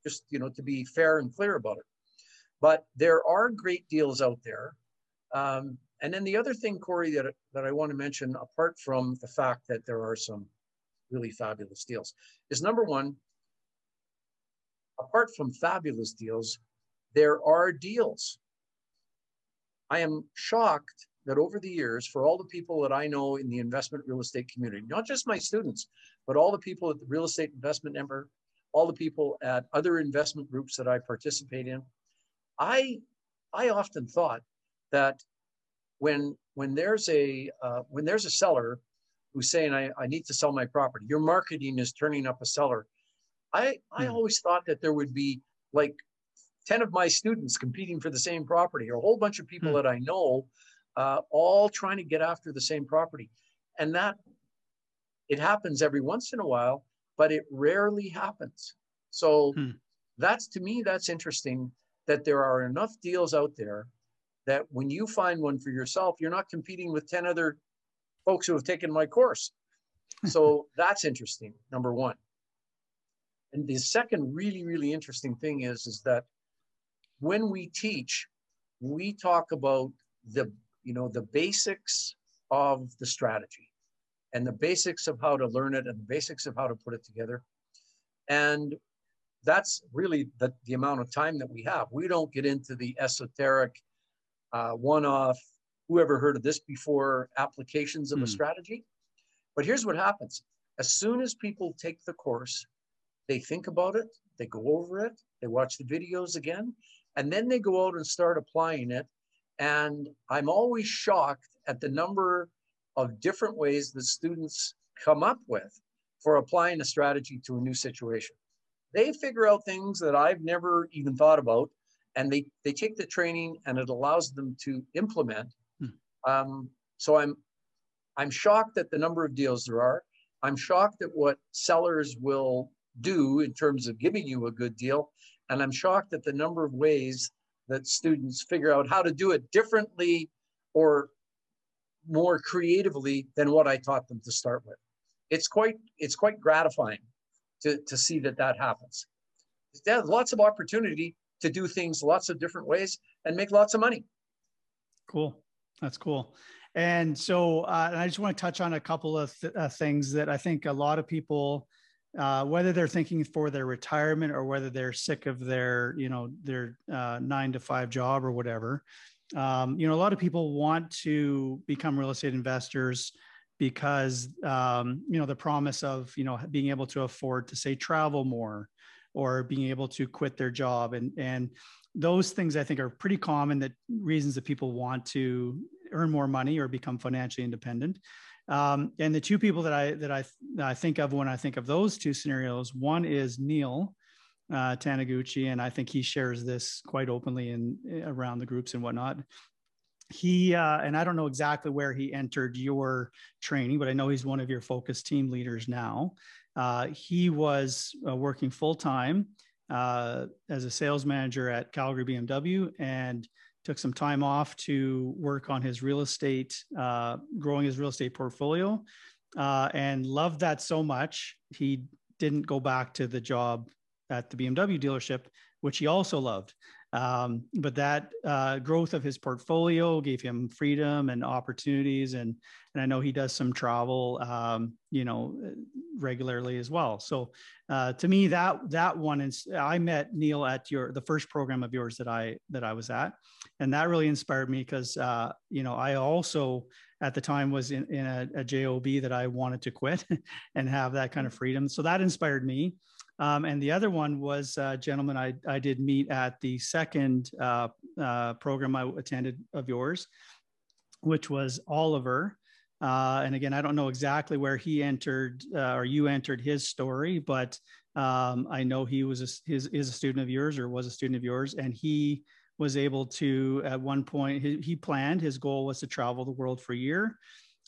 just, you know, to be fair and clear about it. But there are great deals out there. Um, and then the other thing, Corey, that, that I want to mention, apart from the fact that there are some really fabulous deals, is number one, apart from fabulous deals, there are deals. I am shocked that over the years, for all the people that I know in the investment real estate community, not just my students, but all the people at the Real Estate Investment Network, all the people at other investment groups that I participate in, I I often thought that when when there's a uh, when there's a seller who's saying I, I need to sell my property, your marketing is turning up a seller. I I hmm. always thought that there would be like 10 of my students competing for the same property or a whole bunch of people hmm. that I know uh, all trying to get after the same property. And that it happens every once in a while, but it rarely happens. So hmm. that's to me, that's interesting that there are enough deals out there that when you find one for yourself, you're not competing with 10 other folks who have taken my course. *laughs* So that's interesting, number one. And the second really, really interesting thing is, is that when we teach, we talk about the you know, the basics of the strategy and the basics of how to learn it and the basics of how to put it together. And that's really the, the amount of time that we have. We don't get into the esoteric, uh, one off, whoever heard of this before applications of mm. a hmm. strategy. But here's what happens as soon as people take the course, they think about it, they go over it, they watch the videos again, and then they go out and start applying it and I'm always shocked at the number of different ways that students come up with for applying a strategy to a new situation. They figure out things that I've never even thought about, and they, they take the training and it allows them to implement. Um, so I'm, I'm shocked at the number of deals there are. I'm shocked at what sellers will do in terms of giving you a good deal. And I'm shocked at the number of ways that students figure out how to do it differently or more creatively than what I taught them to start with. It's quite it's quite gratifying to, to see that that happens. There's lots of opportunity to do things lots of different ways and make lots of money. Cool. That's cool. And so uh, and I just want to touch on a couple of th- uh, things that I think a lot of people uh, whether they're thinking for their retirement or whether they're sick of their, you know, their uh, nine to five job or whatever. Um, you know, a lot of people want to become real estate investors because, um, you know, the promise of, you know, being able to afford to say travel more or being able to quit their job and, and those things I think are pretty common that reasons that people want to earn more money or become financially independent. Um, and the two people that I that I that I think of when I think of those two scenarios, one is Neil uh, Taniguchi, and I think he shares this quite openly in around the groups and whatnot. He uh, and I don't know exactly where he entered your training, but I know he's one of your focus team leaders now. Uh, he was uh, working full time uh, as a sales manager at Calgary BMW and took some time off to work on his real estate, uh, growing his real estate portfolio, uh, and loved that so much. He didn't go back to the job at the BMW dealership, which he also loved. Um, but that uh, growth of his portfolio gave him freedom and opportunities, and and I know he does some travel, um, you know, regularly as well. So uh, to me, that that one is I met Neil at your the first program of yours that I that I was at, and that really inspired me because uh, you know I also at the time was in, in a, a job that I wanted to quit *laughs* and have that kind of freedom. So that inspired me. Um, and the other one was a gentleman I, I did meet at the second uh, uh, program I attended of yours, which was Oliver. Uh, and again, I don't know exactly where he entered uh, or you entered his story, but um, I know he was a, his, is a student of yours or was a student of yours, and he was able to at one point he, he planned his goal was to travel the world for a year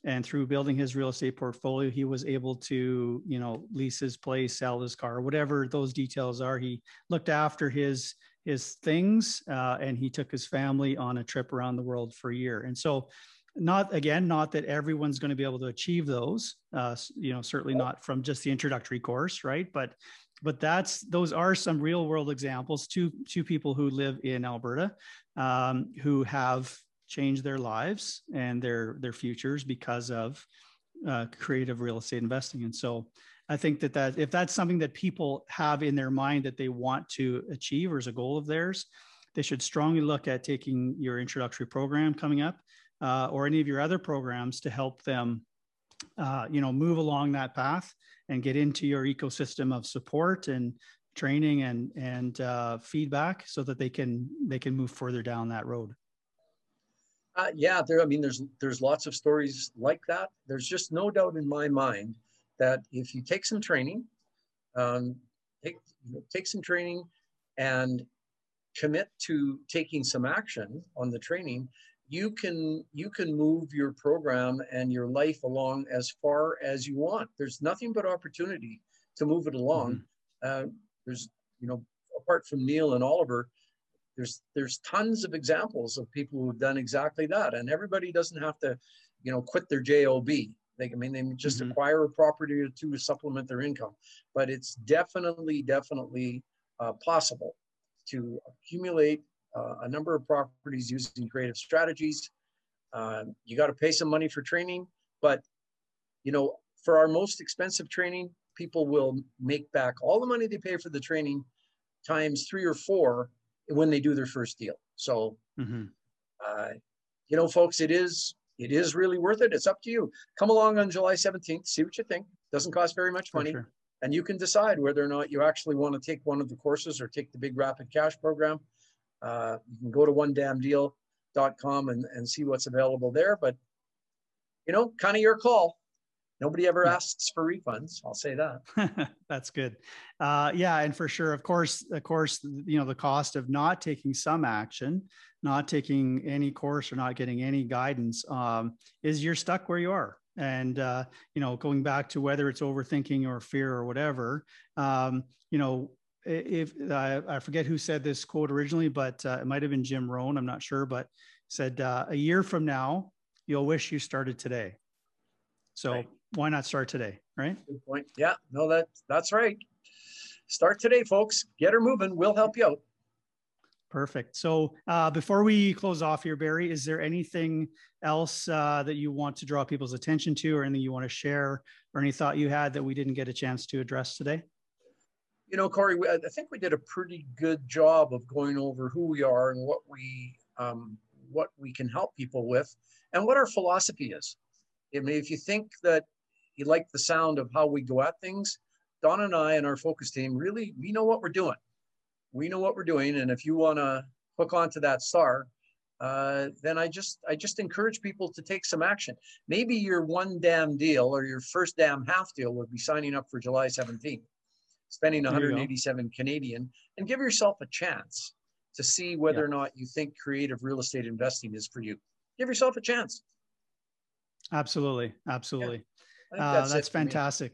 and through building his real estate portfolio he was able to you know lease his place sell his car whatever those details are. He looked after his his things uh, and he took his family on a trip around the world for a year. And so not again not that everyone's going to be able to achieve those uh, you know certainly not from just the introductory course right? But but that's those are some real world examples. Two two people who live in alberta um, who have changed their lives and their their futures because of uh, creative real estate investing. And so i think that that if that's something that people have in their mind that they want to achieve or as a goal of theirs they should strongly look at taking your introductory program coming up uh, or any of your other programs to help them uh, you know move along that path and get into your ecosystem of support and training and and uh, feedback so that they can they can move further down that road uh, yeah there i mean there's there's lots of stories like that. There's just no doubt in my mind that if you take some training um, take you know, take some training and commit to taking some action on the training you can you can move your program and your life along as far as you want. There's nothing but opportunity to move it along. Mm-hmm. uh, there's you know apart from neil and oliver there's there's tons of examples of people who have done exactly that and everybody doesn't have to you know quit their job they i mean they just mm-hmm. acquire a property or two to supplement their income but it's definitely definitely uh, possible to accumulate uh, a number of properties using creative strategies. Uh, you got to pay some money for training, but you know, for our most expensive training, people will make back all the money they pay for the training times three or four when they do their first deal. So, mm-hmm. uh, you know, folks, it is it is really worth it. It's up to you. Come along on July 17th, see what you think. Doesn't cost very much money. Sure. And you can decide whether or not you actually want to take one of the courses or take the big rapid cash program. Uh, you can go to onedamndeal.com and, and see what's available there. But, you know, kind of your call. Nobody ever asks for refunds. I'll say that. *laughs* That's good. Uh, yeah, and for sure, of course, of course, you know the cost of not taking some action, not taking any course, or not getting any guidance um, is you're stuck where you are. And uh, you know, going back to whether it's overthinking or fear or whatever, um, you know, if uh, I forget who said this quote originally, but uh, it might have been Jim Rohn. I'm not sure, but said uh, a year from now, you'll wish you started today. So right. Why not start today? Right. Good point. Yeah, no, that that's right. Start today, folks. Get her moving. We'll help you out. Perfect. So uh, before we close off here, Barry, is there anything else uh, that you want to draw people's attention to, or anything you want to share, or any thought you had that we didn't get a chance to address today? you know, Corey, I think we did a pretty good job of going over who we are and what we um, what we can help people with, and what our philosophy is. I mean, if you think that you like the sound of how we go at things, Don and I and our focus team really we know what we're doing. We know what we're doing, and if you want to hook onto that star, uh, then I just I just encourage people to take some action. Maybe your one damn deal or your first damn half deal would be signing up for July 17th spending 187 Canadian, and give yourself a chance to see whether yeah. or not you think creative real estate investing is for you. Give yourself a chance. Absolutely, absolutely. Yeah. Uh, that's, that's fantastic.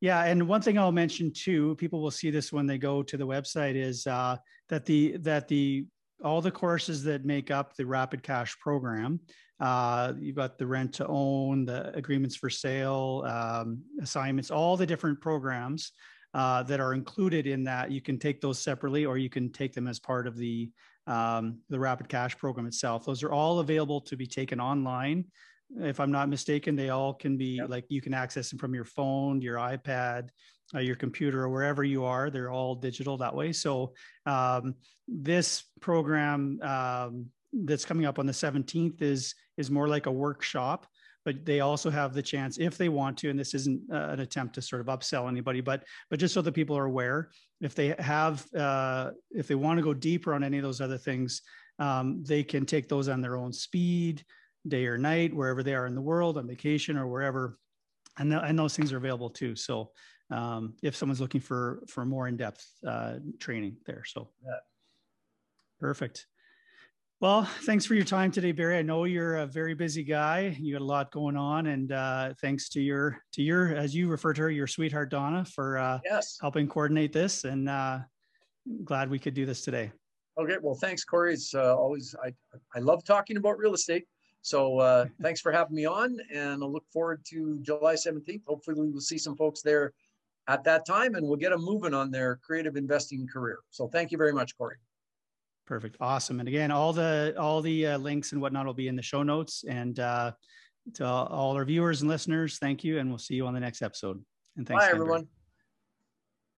Yeah, and one thing I'll mention too, people will see this when they go to the website, is uh, that the that the all the courses that make up the Rapid Cash program. Uh, you've got the rent to own, the agreements for sale, um, assignments, all the different programs uh, that are included in that. You can take those separately, or you can take them as part of the um, the Rapid Cash program itself. Those are all available to be taken online. If I'm not mistaken, they all can be yep. like you can access them from your phone, your iPad, uh, your computer, or wherever you are. They're all digital that way. So um, this program um, that's coming up on the 17th is is more like a workshop but they also have the chance if they want to and this isn't uh, an attempt to sort of upsell anybody but but just so that people are aware if they have uh, if they want to go deeper on any of those other things um, they can take those on their own speed day or night wherever they are in the world on vacation or wherever and, th- and those things are available too so um, if someone's looking for for more in-depth uh, training there so yeah. perfect well, thanks for your time today, Barry. I know you're a very busy guy. You got a lot going on, and uh, thanks to your to your as you refer to her, your sweetheart Donna for uh, yes. helping coordinate this. And uh, glad we could do this today. Okay, well, thanks, Corey. It's uh, always I I love talking about real estate. So uh, thanks for having me on, and I look forward to July 17th. Hopefully, we will see some folks there at that time, and we'll get them moving on their creative investing career. So thank you very much, Corey. Perfect. Awesome. And again, all the all the uh, links and whatnot will be in the show notes. And uh, to all our viewers and listeners, thank you, and we'll see you on the next episode. And thanks. Bye, everyone.